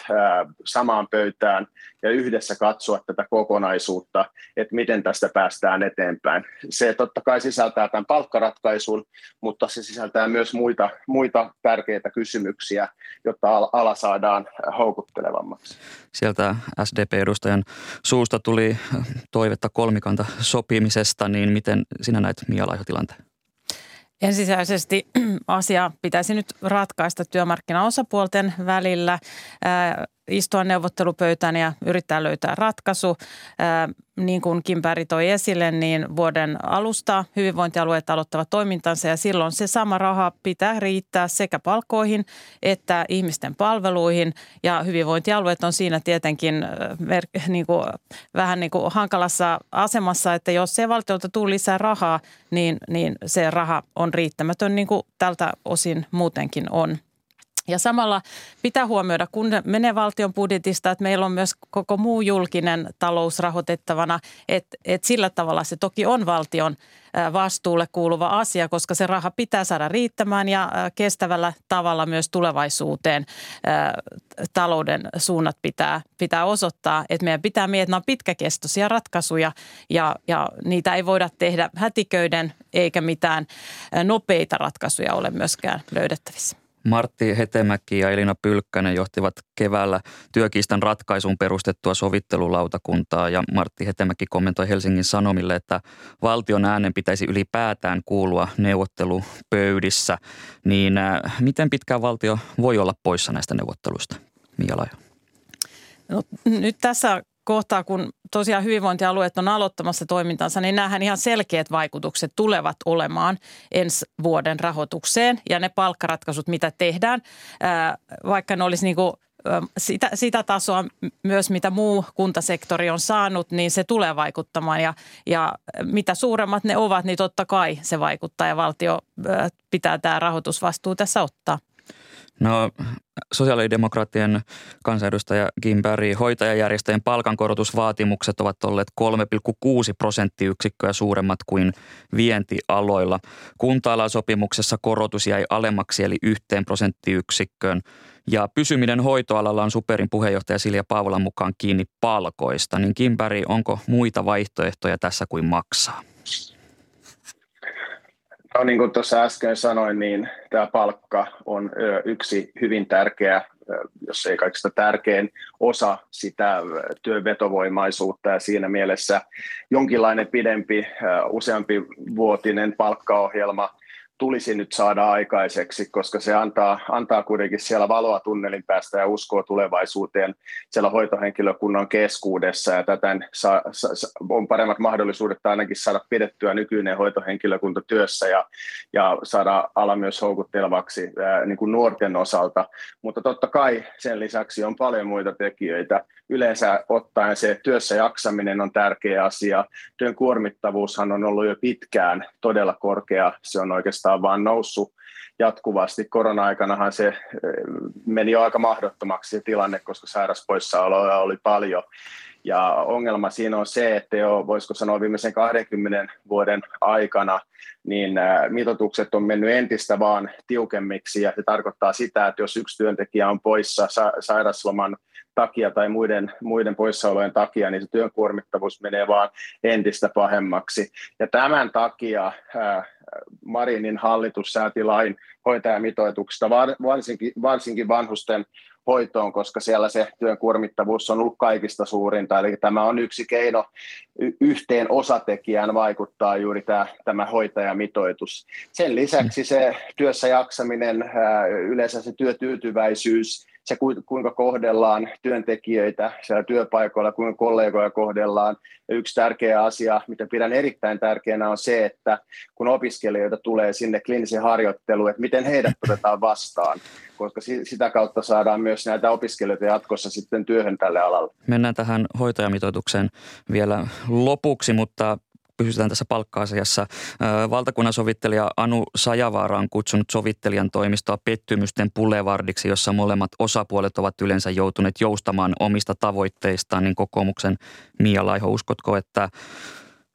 samaan pöytään ja yhdessä katsoa tätä kokonaisuutta, että miten tästä päästään eteenpäin. Se totta kai sisältää tämän palkkaratkaisun, mutta se sisältää myös muita, muita tärkeitä kysymyksiä, jotta ala saadaan houkuttelevammaksi. Sieltä SDP-edustajan suusta tuli toivetta kolmikanta sopimisesta, niin miten sinä näet Mia? Ensisijaisesti [clears throat] asia pitäisi nyt ratkaista työmarkkinaosapuolten välillä istua neuvottelupöytään ja yrittää löytää ratkaisu. Niin kuin Kim Berg toi esille, niin vuoden alusta hyvinvointialueet aloittavat toimintansa ja silloin se sama raha pitää riittää sekä palkkoihin että ihmisten palveluihin. Ja hyvinvointialueet on siinä tietenkin niin kuin, vähän niin kuin hankalassa asemassa, että jos se valtiolta tulee lisää rahaa, niin, niin se raha on riittämätön niin kuin tältä osin muutenkin on. Ja samalla pitää huomioida, kun menee valtion budjetista, että meillä on myös koko muu julkinen talous rahoitettavana, että, että sillä tavalla se toki on valtion vastuulle kuuluva asia, koska se raha pitää saada riittämään ja kestävällä tavalla myös tulevaisuuteen talouden suunnat pitää, pitää osoittaa. Että meidän pitää miettiä, että nämä on pitkäkestoisia ratkaisuja ja, ja niitä ei voida tehdä hätiköiden eikä mitään nopeita ratkaisuja ole myöskään löydettävissä. Martti Hetemäki ja Elina Pylkkänen johtivat keväällä työkiistan ratkaisuun perustettua sovittelulautakuntaa ja Martti Hetemäki kommentoi Helsingin Sanomille, että valtion äänen pitäisi ylipäätään kuulua neuvottelupöydissä. Niin äh, miten pitkään valtio voi olla poissa näistä neuvotteluista? Mia Laiho. No, nyt tässä kohtaa, kun tosiaan hyvinvointialueet on aloittamassa toimintansa, niin näähän ihan selkeät vaikutukset tulevat olemaan ensi vuoden rahoitukseen ja ne palkkaratkaisut, mitä tehdään, vaikka ne olisi niin kuin sitä, sitä tasoa myös, mitä muu kuntasektori on saanut, niin se tulee vaikuttamaan. Ja, ja mitä suuremmat ne ovat, niin totta kai se vaikuttaa ja valtio pitää tämä rahoitusvastuu tässä ottaa. No sosiaalidemokraattien kansanedustaja Kim Berry, hoitajajärjestöjen palkankorotusvaatimukset ovat olleet 3,6 prosenttiyksikköä suuremmat kuin vientialoilla. kunta sopimuksessa korotus jäi alemmaksi eli yhteen prosenttiyksikköön. Ja pysyminen hoitoalalla on Superin puheenjohtaja Silja Paavolan mukaan kiinni palkoista. Niin Kim Berry, onko muita vaihtoehtoja tässä kuin maksaa? No niin kuin tuossa äsken sanoin, niin tämä palkka on yksi hyvin tärkeä, jos ei kaikista tärkein osa sitä työn vetovoimaisuutta ja siinä mielessä jonkinlainen pidempi, useampi vuotinen palkkaohjelma – tulisi nyt saada aikaiseksi, koska se antaa, antaa kuitenkin siellä valoa tunnelin päästä ja uskoa tulevaisuuteen siellä hoitohenkilökunnan keskuudessa ja täten sa, sa, on paremmat mahdollisuudet ainakin saada pidettyä nykyinen hoitohenkilökunta työssä ja, ja saada ala myös houkuttelevaksi ää, niin kuin nuorten osalta. Mutta totta kai sen lisäksi on paljon muita tekijöitä. Yleensä ottaen se työssä jaksaminen on tärkeä asia. Työn kuormittavuushan on ollut jo pitkään todella korkea. Se on oikeastaan oikeastaan vaan noussut jatkuvasti. Korona-aikanahan se eh, meni jo aika mahdottomaksi se tilanne, koska sairaspoissaoloja oli paljon. Ja ongelma siinä on se, että jo voisiko sanoa viimeisen 20 vuoden aikana, niin eh, mitoitukset on mennyt entistä vaan tiukemmiksi ja se tarkoittaa sitä, että jos yksi työntekijä on poissa sairasloman takia tai muiden, muiden poissaolojen takia, niin se työn kuormittavuus menee vaan entistä pahemmaksi. Ja tämän takia Marinin hallitus sääti lain hoitajamitoituksesta, varsinkin, varsinkin vanhusten hoitoon, koska siellä se työn kuormittavuus on ollut kaikista suurinta. Eli tämä on yksi keino yhteen osatekijään vaikuttaa juuri tämä, tämä hoitajamitoitus. Sen lisäksi se työssä jaksaminen, yleensä se työtyytyväisyys, se kuinka kohdellaan työntekijöitä siellä työpaikoilla, kuinka kollegoja kohdellaan. Ja yksi tärkeä asia, mitä pidän erittäin tärkeänä, on se, että kun opiskelijoita tulee sinne kliinisen harjoitteluun, että miten heidät otetaan vastaan, koska sitä kautta saadaan myös näitä opiskelijoita jatkossa sitten työhön tälle alalle. Mennään tähän hoitajamitoitukseen vielä lopuksi, mutta pysytään tässä palkka-asiassa. Valtakunnan sovittelija Anu Sajavaara on kutsunut sovittelijan toimistoa pettymysten pulevardiksi, jossa molemmat osapuolet ovat yleensä joutuneet joustamaan omista tavoitteistaan. Niin kokoomuksen Mia Laiho, uskotko, että,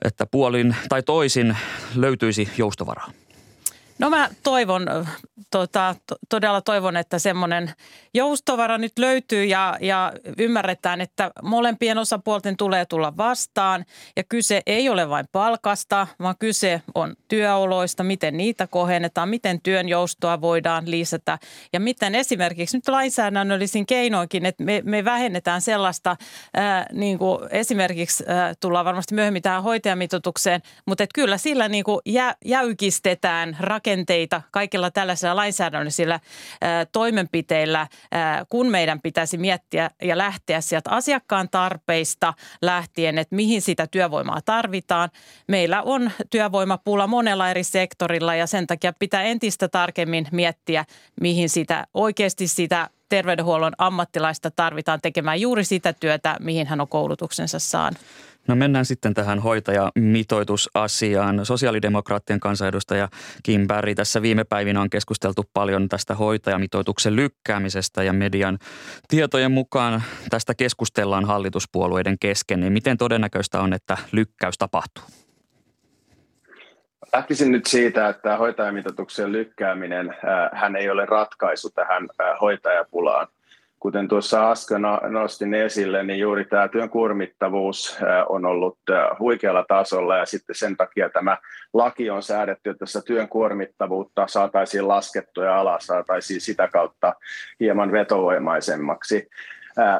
että puolin tai toisin löytyisi joustovaraa? No mä toivon, tota, todella toivon, että semmoinen joustovara nyt löytyy ja, ja ymmärretään, että molempien osapuolten tulee tulla vastaan. Ja kyse ei ole vain palkasta, vaan kyse on työoloista, miten niitä kohennetaan, miten työn joustoa voidaan lisätä ja miten esimerkiksi nyt lainsäädännöllisin keinoinkin, että me, me vähennetään sellaista, ää, niin kuin esimerkiksi ää, tullaan varmasti myöhemmin tähän hoitajamitoitukseen, mutta että kyllä sillä niin kuin jä, jäykistetään rakenteita kaikilla tällaisilla lainsäädännöllisillä toimenpiteillä, kun meidän pitäisi miettiä ja lähteä sieltä asiakkaan tarpeista lähtien, että mihin sitä työvoimaa tarvitaan. Meillä on työvoimapula monella eri sektorilla ja sen takia pitää entistä tarkemmin miettiä, mihin sitä oikeasti sitä terveydenhuollon ammattilaista tarvitaan tekemään juuri sitä työtä, mihin hän on koulutuksensa saanut. No mennään sitten tähän hoitajamitoitusasiaan. Sosiaalidemokraattien kansanedustaja Kim Berg, tässä viime päivinä on keskusteltu paljon tästä hoitajamitoituksen lykkäämisestä ja median tietojen mukaan tästä keskustellaan hallituspuolueiden kesken. Niin miten todennäköistä on, että lykkäys tapahtuu? Lähtisin nyt siitä, että hoitajamitoituksen lykkääminen, hän ei ole ratkaisu tähän hoitajapulaan. Kuten tuossa äsken nostin esille, niin juuri tämä työn kuormittavuus on ollut huikealla tasolla ja sitten sen takia tämä laki on säädetty, että tässä työn kuormittavuutta saataisiin laskettua ja alas, saataisiin sitä kautta hieman vetovoimaisemmaksi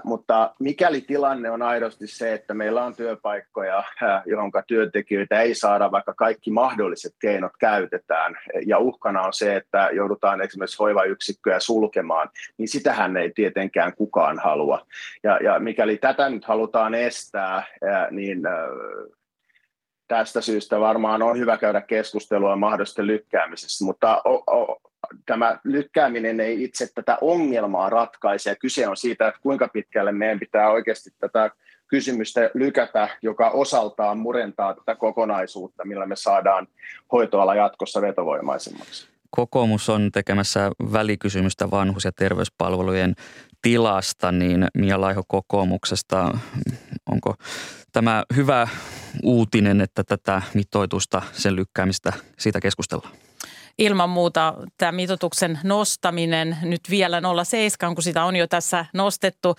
mutta mikäli tilanne on aidosti se, että meillä on työpaikkoja, johon työntekijöitä ei saada, vaikka kaikki mahdolliset keinot käytetään, ja uhkana on se, että joudutaan esimerkiksi hoivayksikköjä sulkemaan, niin sitähän ei tietenkään kukaan halua. Ja, ja mikäli tätä nyt halutaan estää, niin tästä syystä varmaan on hyvä käydä keskustelua mahdollisten lykkäämisessä, mutta tämä lykkääminen ei itse tätä ongelmaa ratkaise. Kyse on siitä, että kuinka pitkälle meidän pitää oikeasti tätä kysymystä lykätä, joka osaltaan murentaa tätä kokonaisuutta, millä me saadaan hoitoala jatkossa vetovoimaisemmaksi. Kokoomus on tekemässä välikysymystä vanhus- ja terveyspalvelujen tilasta, niin Mia Laiho kokoomuksesta, onko tämä hyvä uutinen, että tätä mitoitusta, sen lykkäämistä, siitä keskustellaan? ilman muuta tämä mitoituksen nostaminen nyt vielä 0,7, kun sitä on jo tässä nostettu,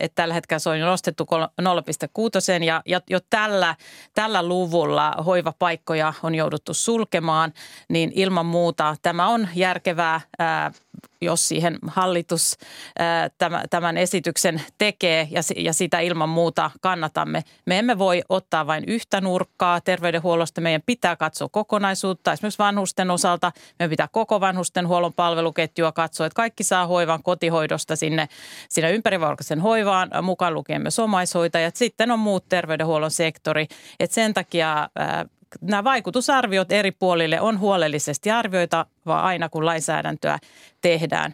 että tällä hetkellä se on jo nostettu 0,6 ja, ja jo tällä, tällä luvulla hoivapaikkoja on jouduttu sulkemaan, niin ilman muuta tämä on järkevää jos siihen hallitus tämän esityksen tekee ja sitä ilman muuta kannatamme. Me emme voi ottaa vain yhtä nurkkaa terveydenhuollosta. Meidän pitää katsoa kokonaisuutta. Esimerkiksi vanhusten osalta meidän pitää koko vanhustenhuollon palveluketjua katsoa, että kaikki saa hoivan kotihoidosta sinne, sinne ympärivuorokaisen hoivaan, mukaan lukien myös omaishoitajat. Sitten on muut terveydenhuollon sektori. Et sen takia nämä vaikutusarviot eri puolille on huolellisesti arvioita, vaan aina kun lainsäädäntöä tehdään.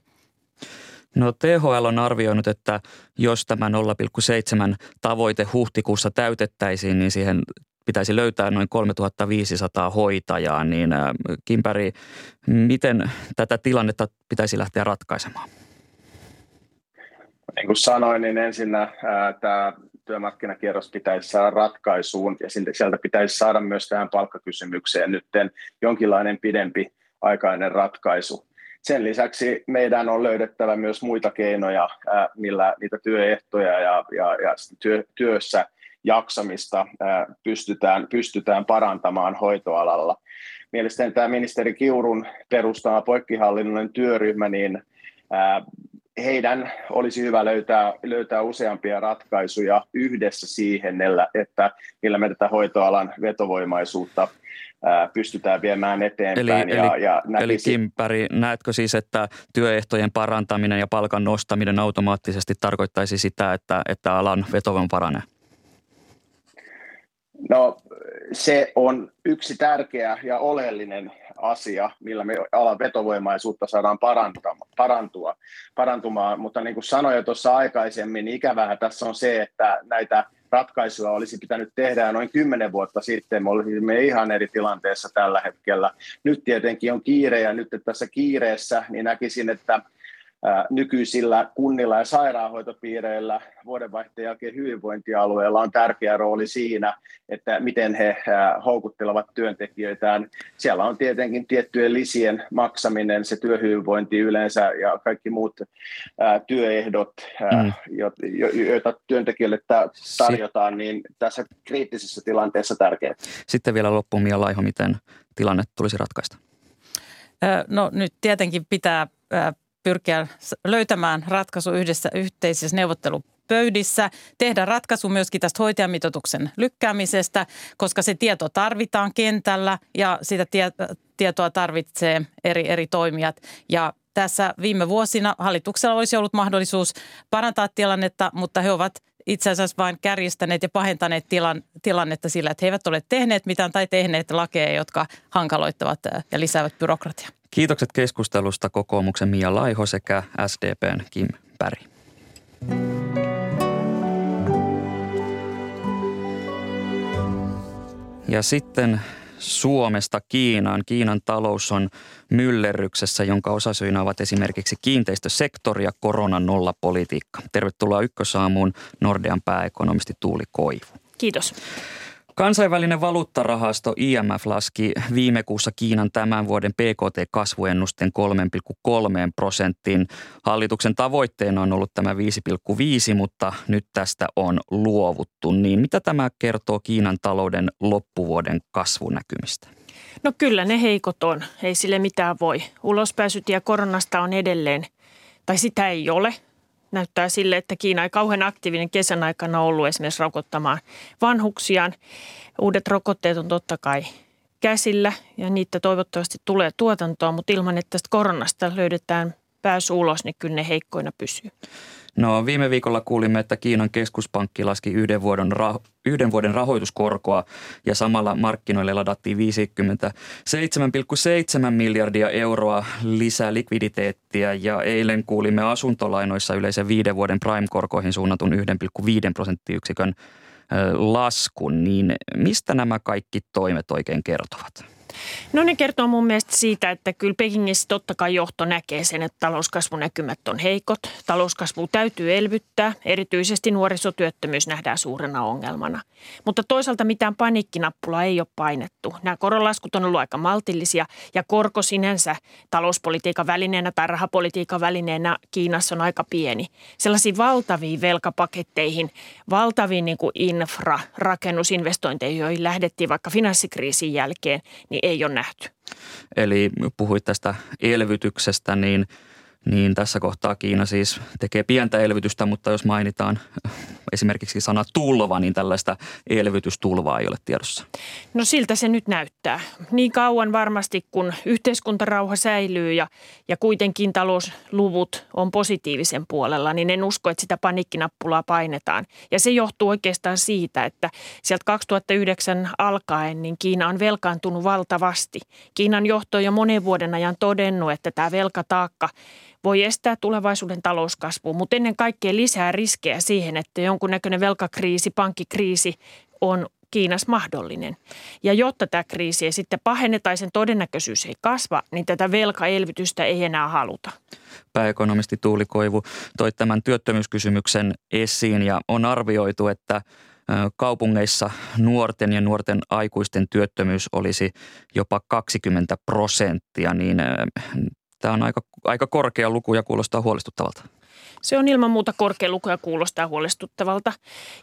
No THL on arvioinut, että jos tämä 0,7 tavoite huhtikuussa täytettäisiin, niin siihen pitäisi löytää noin 3500 hoitajaa. Niin äh, Kimpäri, miten tätä tilannetta pitäisi lähteä ratkaisemaan? Niin kuin sanoin, niin ensin tämä työmarkkinakierros pitäisi saada ratkaisuun ja sieltä pitäisi saada myös tähän palkkakysymykseen nyt jonkinlainen pidempi aikainen ratkaisu. Sen lisäksi meidän on löydettävä myös muita keinoja, millä niitä työehtoja ja, ja, ja työ, työssä jaksamista pystytään, pystytään parantamaan hoitoalalla. Mielestäni tämä ministeri Kiurun perustama poikkihallinnollinen työryhmä, niin heidän olisi hyvä löytää, löytää useampia ratkaisuja yhdessä siihen, että millä me tätä hoitoalan vetovoimaisuutta pystytään viemään eteenpäin. Eli, ja, eli, ja näkisi... eli Kimpäri, näetkö siis, että työehtojen parantaminen ja palkan nostaminen automaattisesti tarkoittaisi sitä, että, että alan vetovoima paranee? No se on yksi tärkeä ja oleellinen asia, millä me alan vetovoimaisuutta saadaan parantua, parantumaan. Mutta niin kuin sanoin jo tuossa aikaisemmin, niin ikävää tässä on se, että näitä ratkaisuja olisi pitänyt tehdä noin kymmenen vuotta sitten. Me olisimme ihan eri tilanteessa tällä hetkellä. Nyt tietenkin on kiire ja nyt tässä kiireessä niin näkisin, että nykyisillä kunnilla ja sairaanhoitopiireillä vuodenvaihteen jälkeen hyvinvointialueella on tärkeä rooli siinä, että miten he houkuttelevat työntekijöitään. Siellä on tietenkin tiettyjen lisien maksaminen, se työhyvinvointi yleensä ja kaikki muut työehdot, mm. joita työntekijöille tarjotaan, niin tässä kriittisessä tilanteessa tärkeää. Sitten vielä loppuun Mia Laiho, miten tilanne tulisi ratkaista? No nyt tietenkin pitää pyrkiä löytämään ratkaisu yhdessä yhteisissä neuvottelupöydissä, tehdä ratkaisu myöskin tästä hoitajamitoituksen lykkäämisestä, koska se tieto tarvitaan kentällä ja sitä tie, tietoa tarvitsee eri, eri toimijat. Ja tässä viime vuosina hallituksella olisi ollut mahdollisuus parantaa tilannetta, mutta he ovat itse asiassa vain kärjistäneet ja pahentaneet tilan, tilannetta sillä, että he eivät ole tehneet mitään tai tehneet lakeja, jotka hankaloittavat ja lisäävät byrokratiaa. Kiitokset keskustelusta kokoomuksen Mia Laiho sekä SDPn Kim Päri. Ja sitten Suomesta Kiinaan. Kiinan talous on myllerryksessä, jonka osasyinä ovat esimerkiksi kiinteistösektori ja koronan nollapolitiikka. Tervetuloa Ykkösaamuun Nordean pääekonomisti Tuuli Koivu. Kiitos. Kansainvälinen valuuttarahasto IMF laski viime kuussa Kiinan tämän vuoden PKT-kasvuennusteen 3,3 prosenttiin. Hallituksen tavoitteena on ollut tämä 5,5, mutta nyt tästä on luovuttu. Niin mitä tämä kertoo Kiinan talouden loppuvuoden kasvunäkymistä? No kyllä ne heikot on, ei sille mitään voi. Ulospääsytie koronasta on edelleen, tai sitä ei ole. Näyttää sille, että Kiina ei kauhean aktiivinen kesän aikana ollut esimerkiksi rokottamaan vanhuksiaan. Uudet rokotteet on totta kai käsillä ja niitä toivottavasti tulee tuotantoon, mutta ilman, että tästä koronasta löydetään pääsy ulos, niin kyllä ne heikkoina pysyy. No viime viikolla kuulimme, että Kiinan keskuspankki laski yhden vuoden, rah- yhden vuoden rahoituskorkoa ja samalla markkinoille ladattiin 57,7 miljardia euroa lisää likviditeettiä ja eilen kuulimme asuntolainoissa yleisen viiden vuoden prime-korkoihin suunnatun 1,5 prosenttiyksikön laskun, niin mistä nämä kaikki toimet oikein kertovat? No ne kertoo mun mielestä siitä, että kyllä Pekingissä totta kai johto näkee sen, että talouskasvunäkymät on heikot. Talouskasvu täytyy elvyttää, erityisesti nuorisotyöttömyys nähdään suurena ongelmana. Mutta toisaalta mitään paniikkinappulaa ei ole painettu. Nämä koronlaskut on ollut aika maltillisia ja korko sinänsä talouspolitiikan välineenä tai rahapolitiikan välineenä Kiinassa on aika pieni. Sellaisiin valtaviin velkapaketteihin, valtaviin niin infra, rakennusinvestointeihin, joihin lähdettiin vaikka finanssikriisin jälkeen, niin ei ole nähty. Eli puhuit tästä elvytyksestä, niin – niin tässä kohtaa Kiina siis tekee pientä elvytystä, mutta jos mainitaan esimerkiksi sana tulva, niin tällaista elvytystulvaa ei ole tiedossa. No siltä se nyt näyttää. Niin kauan varmasti, kun yhteiskuntarauha säilyy ja, ja kuitenkin talousluvut on positiivisen puolella, niin en usko, että sitä panikkinappulaa painetaan. Ja se johtuu oikeastaan siitä, että sieltä 2009 alkaen niin Kiina on velkaantunut valtavasti. Kiinan johto on jo monen vuoden ajan todennut, että tämä velkataakka – voi estää tulevaisuuden talouskasvua, mutta ennen kaikkea lisää riskejä siihen, että jonkunnäköinen velkakriisi, pankkikriisi on Kiinassa mahdollinen. Ja jotta tämä kriisi ei sitten pahene tai sen todennäköisyys ei kasva, niin tätä velkaelvytystä ei enää haluta. Pääekonomisti Tuuli Koivu toi tämän työttömyyskysymyksen esiin ja on arvioitu, että kaupungeissa nuorten ja nuorten aikuisten työttömyys olisi jopa 20 prosenttia, niin Tämä on aika, aika korkea luku ja kuulostaa huolestuttavalta. Se on ilman muuta korkea luku ja kuulostaa huolestuttavalta.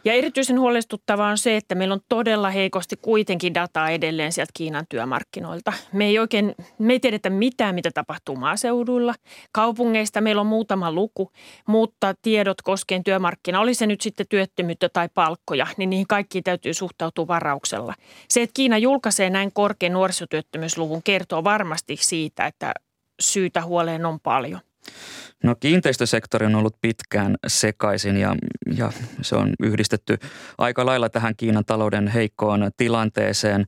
Ja erityisen huolestuttavaa on se, että meillä on todella heikosti kuitenkin dataa edelleen sieltä Kiinan työmarkkinoilta. Me ei oikein, me ei tiedetä mitään, mitä tapahtuu maaseuduilla. Kaupungeista meillä on muutama luku, mutta tiedot koskien työmarkkina, oli se nyt sitten työttömyyttä tai palkkoja, niin niihin kaikkiin täytyy suhtautua varauksella. Se, että Kiina julkaisee näin korkean nuorisotyöttömyysluvun, kertoo varmasti siitä, että syytä huoleen on paljon. No kiinteistösektori on ollut pitkään sekaisin ja, ja se on yhdistetty aika lailla tähän Kiinan talouden heikkoon tilanteeseen.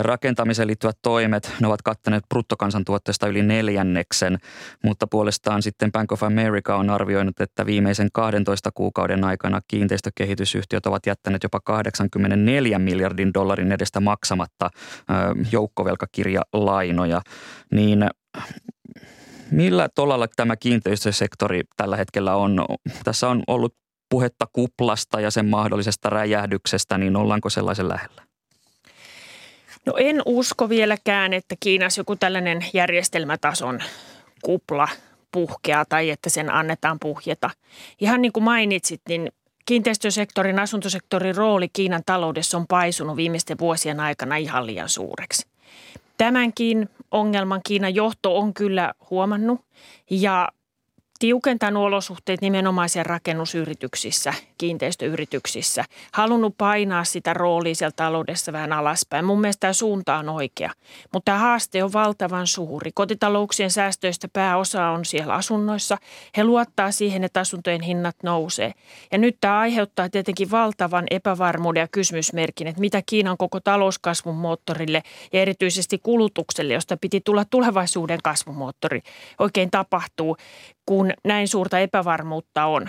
Rakentamiseen liittyvät toimet, ne ovat kattaneet bruttokansantuotteesta yli neljänneksen, mutta puolestaan sitten Bank of America on arvioinut, että viimeisen 12 kuukauden aikana kiinteistökehitysyhtiöt ovat jättäneet jopa 84 miljardin dollarin edestä maksamatta joukkovelkakirjalainoja. Niin Millä tolalla tämä kiinteistösektori tällä hetkellä on? Tässä on ollut puhetta kuplasta ja sen mahdollisesta räjähdyksestä, niin ollaanko sellaisen lähellä? No en usko vieläkään, että Kiinassa joku tällainen järjestelmätason kupla puhkeaa tai että sen annetaan puhjeta. Ihan niin kuin mainitsit, niin kiinteistösektorin, asuntosektorin rooli Kiinan taloudessa on paisunut viimeisten vuosien aikana ihan liian suureksi. Tämänkin ongelman Kiinan johto on kyllä huomannut. Ja tiukentanut olosuhteet nimenomaisia rakennusyrityksissä, kiinteistöyrityksissä, halunnut painaa sitä roolia siellä taloudessa vähän alaspäin. Mun mielestä tämä suunta on oikea, mutta tämä haaste on valtavan suuri. Kotitalouksien säästöistä pääosa on siellä asunnoissa. He luottaa siihen, että asuntojen hinnat nousee. Ja nyt tämä aiheuttaa tietenkin valtavan epävarmuuden ja kysymysmerkin, että mitä Kiinan koko talouskasvun moottorille ja erityisesti kulutukselle, josta piti tulla tulevaisuuden kasvumoottori, oikein tapahtuu, kun näin suurta epävarmuutta on.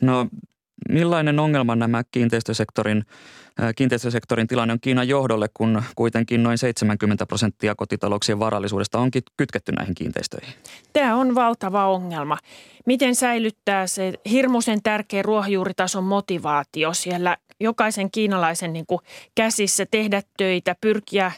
No millainen ongelma nämä kiinteistösektorin, kiinteistösektorin tilanne on Kiinan johdolle, kun kuitenkin noin 70 prosenttia kotitalouksien varallisuudesta onkin kytketty näihin kiinteistöihin? Tämä on valtava ongelma. Miten säilyttää se hirmuisen tärkeä ruohonjuuritason motivaatio siellä jokaisen kiinalaisen niin kuin käsissä tehdä töitä, pyrkiä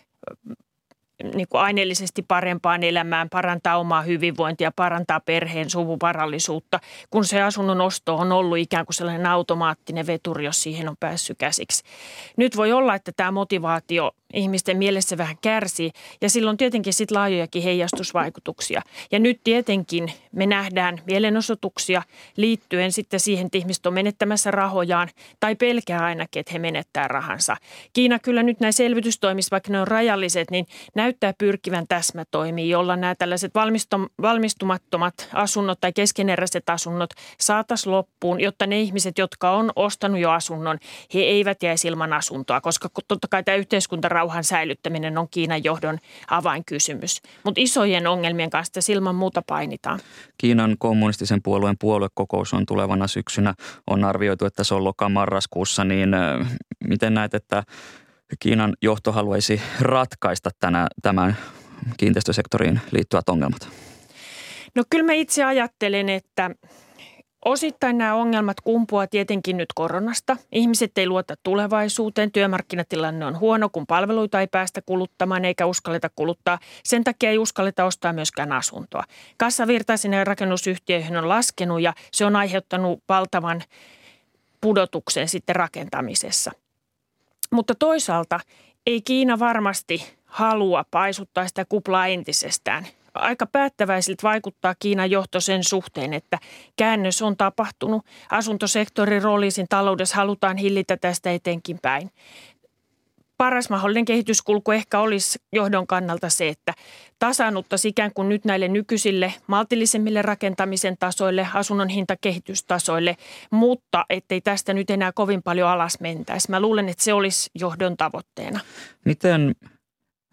niin kuin aineellisesti parempaan elämään, parantaa omaa hyvinvointia, parantaa perheen suvuvarallisuutta, kun se asunnon osto on ollut ikään kuin sellainen automaattinen veturi, jos siihen on päässyt käsiksi. Nyt voi olla, että tämä motivaatio ihmisten mielessä vähän kärsii ja silloin tietenkin sitten laajojakin heijastusvaikutuksia. Ja nyt tietenkin me nähdään mielenosoituksia liittyen sitten siihen, että ihmiset on menettämässä rahojaan tai pelkää ainakin, että he menettää rahansa. Kiina kyllä nyt näissä selvitystoimissa, vaikka ne on rajalliset, niin näyttää pyrkivän täsmätoimiin, jolla nämä tällaiset valmistumattomat asunnot tai keskeneräiset asunnot saataisiin loppuun, jotta ne ihmiset, jotka on ostanut jo asunnon, he eivät jäisi ilman asuntoa, koska totta kai tämä yhteiskuntarauhan säilyttäminen on Kiinan johdon avainkysymys. Mutta isojen ongelmien kanssa ilman muuta painitaan. Kiinan kommunistisen puolueen puoluekokous on tulevana syksynä. On arvioitu, että se on loka-marraskuussa, niin miten näet, että Kiinan johto haluaisi ratkaista tänä, tämän kiinteistösektoriin liittyvät ongelmat? No kyllä mä itse ajattelen, että Osittain nämä ongelmat kumpuaa tietenkin nyt koronasta. Ihmiset ei luota tulevaisuuteen, työmarkkinatilanne on huono, kun palveluita ei päästä kuluttamaan eikä uskalleta kuluttaa. Sen takia ei uskalleta ostaa myöskään asuntoa. Kassavirta sinne rakennusyhtiöihin on laskenut ja se on aiheuttanut valtavan pudotuksen sitten rakentamisessa. Mutta toisaalta ei Kiina varmasti halua paisuttaa sitä kuplaa entisestään. Aika päättäväisiltä vaikuttaa Kiinan johto sen suhteen, että käännös on tapahtunut. Asuntosektorin roolisin taloudessa halutaan hillitä tästä etenkin päin paras mahdollinen kehityskulku ehkä olisi johdon kannalta se, että tasannuttaisi ikään kuin nyt näille nykyisille maltillisemmille rakentamisen tasoille, asunnon hintakehitystasoille, mutta ettei tästä nyt enää kovin paljon alas mentäisi. Mä luulen, että se olisi johdon tavoitteena. Miten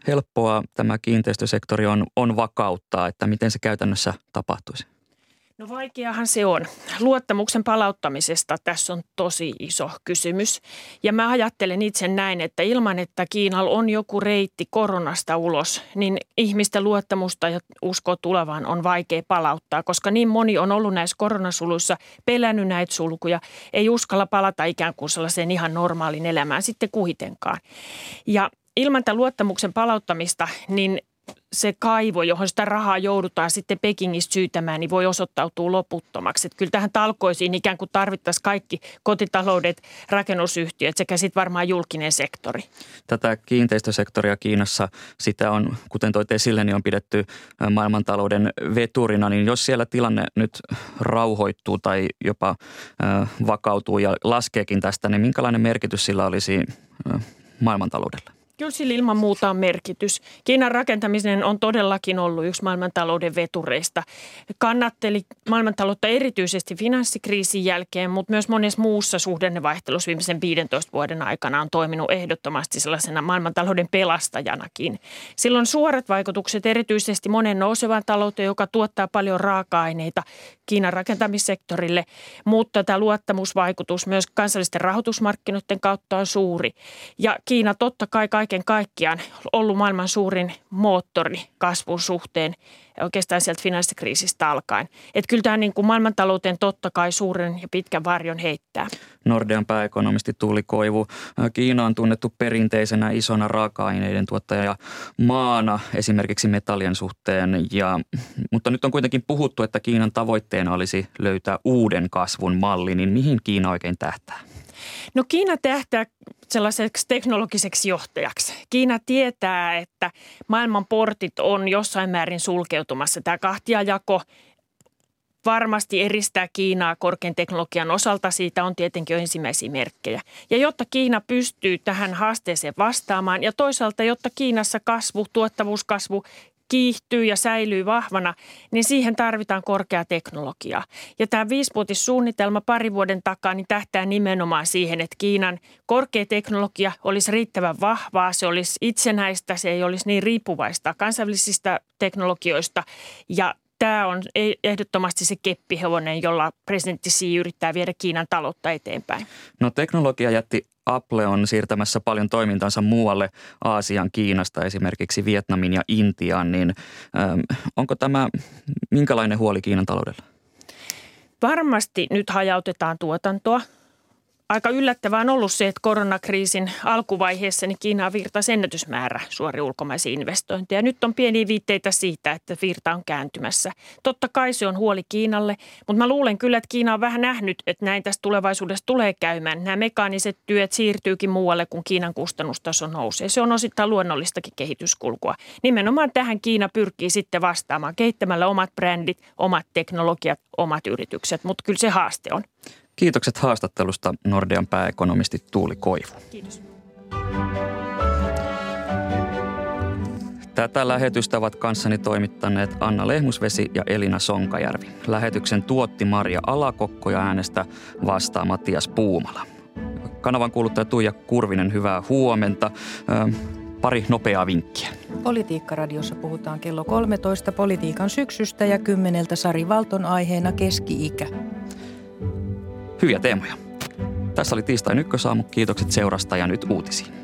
helppoa tämä kiinteistösektori on, on vakauttaa, että miten se käytännössä tapahtuisi? No vaikeahan se on. Luottamuksen palauttamisesta tässä on tosi iso kysymys. Ja mä ajattelen itse näin, että ilman, että Kiinalla on joku reitti koronasta ulos, niin ihmisten luottamusta ja usko tulevaan on vaikea palauttaa, koska niin moni on ollut näissä koronasuluissa, pelännyt näitä sulkuja, ei uskalla palata ikään kuin sellaiseen ihan normaalin elämään sitten kuitenkaan. Ja ilman tämän luottamuksen palauttamista, niin se kaivo, johon sitä rahaa joudutaan sitten Pekingistä syytämään, niin voi osoittautua loputtomaksi. Että kyllä tähän talkoisiin ikään kuin tarvittaisiin kaikki kotitaloudet, rakennusyhtiöt sekä sitten varmaan julkinen sektori. Tätä kiinteistösektoria Kiinassa, sitä on, kuten toit esille, niin on pidetty maailmantalouden veturina. Niin jos siellä tilanne nyt rauhoittuu tai jopa vakautuu ja laskeekin tästä, niin minkälainen merkitys sillä olisi maailmantaloudelle? Kyllä sillä ilman muuta on merkitys. Kiinan rakentaminen on todellakin ollut yksi maailmantalouden vetureista. Kannatteli maailmantaloutta erityisesti finanssikriisin jälkeen, mutta myös monessa muussa suhdannevaihtelussa viimeisen 15 vuoden aikana on toiminut ehdottomasti sellaisena maailmantalouden pelastajanakin. Silloin suorat vaikutukset erityisesti monen nousevan talouteen, joka tuottaa paljon raaka-aineita Kiinan rakentamissektorille, mutta tämä luottamusvaikutus myös kansallisten rahoitusmarkkinoiden kautta on suuri. Ja Kiina totta kai kaiken kaikkiaan ollut maailman suurin moottori kasvun suhteen oikeastaan sieltä finanssikriisistä alkaen. Että kyllä tämä niin kuin maailmantalouteen totta kai suuren ja pitkän varjon heittää. Nordean pääekonomisti Tuuli Koivu. Kiina on tunnettu perinteisenä isona raaka-aineiden tuottaja maana esimerkiksi metallien suhteen. Ja, mutta nyt on kuitenkin puhuttu, että Kiinan tavoitteena olisi löytää uuden kasvun malli. Niin mihin Kiina oikein tähtää? No Kiina tähtää sellaiseksi teknologiseksi johtajaksi. Kiina tietää, että maailman portit on jossain määrin sulkeutumassa. Tämä kahtiajako varmasti eristää Kiinaa korkean teknologian osalta. Siitä on tietenkin jo ensimmäisiä merkkejä. Ja jotta Kiina pystyy tähän haasteeseen vastaamaan ja toisaalta jotta Kiinassa kasvu, tuottavuuskasvu kiihtyy ja säilyy vahvana, niin siihen tarvitaan korkea teknologia. Ja tämä viisivuotissuunnitelma pari vuoden takaa niin tähtää nimenomaan siihen, että Kiinan korkea teknologia olisi riittävän vahvaa, se olisi itsenäistä, se ei olisi niin riippuvaista kansainvälisistä teknologioista ja tämä on e- ehdottomasti se keppihevonen, jolla presidentti Xi yrittää viedä Kiinan taloutta eteenpäin. No teknologia jätti Apple on siirtämässä paljon toimintansa muualle Aasian, Kiinasta, esimerkiksi Vietnamin ja Intiaan, niin ähm, onko tämä minkälainen huoli Kiinan taloudella? Varmasti nyt hajautetaan tuotantoa. Aika yllättävää on ollut se, että koronakriisin alkuvaiheessa niin Kiinaan virtaisi ennätysmäärä suori ulkomaisia investointeja. Nyt on pieniä viitteitä siitä, että virta on kääntymässä. Totta kai se on huoli Kiinalle, mutta mä luulen kyllä, että Kiina on vähän nähnyt, että näin tästä tulevaisuudessa tulee käymään. Nämä mekaaniset työt siirtyykin muualle, kun Kiinan kustannustaso nousee. Se on osittain luonnollistakin kehityskulkua. Nimenomaan tähän Kiina pyrkii sitten vastaamaan kehittämällä omat brändit, omat teknologiat, omat yritykset, mutta kyllä se haaste on. Kiitokset haastattelusta Nordean pääekonomisti Tuuli Koivu. Kiitos. Tätä lähetystä ovat kanssani toimittaneet Anna Lehmusvesi ja Elina Sonkajärvi. Lähetyksen tuotti Maria Alakokko ja äänestä vastaa Matias Puumala. Kanavan kuuluttaja Tuija Kurvinen, hyvää huomenta. Pari nopeaa vinkkiä. Politiikkaradiossa puhutaan kello 13 politiikan syksystä ja kymmeneltä Sari Valton aiheena keski-ikä. Hyviä teemoja. Tässä oli tiistain ykkösaamu. Kiitokset seurasta ja nyt uutisiin.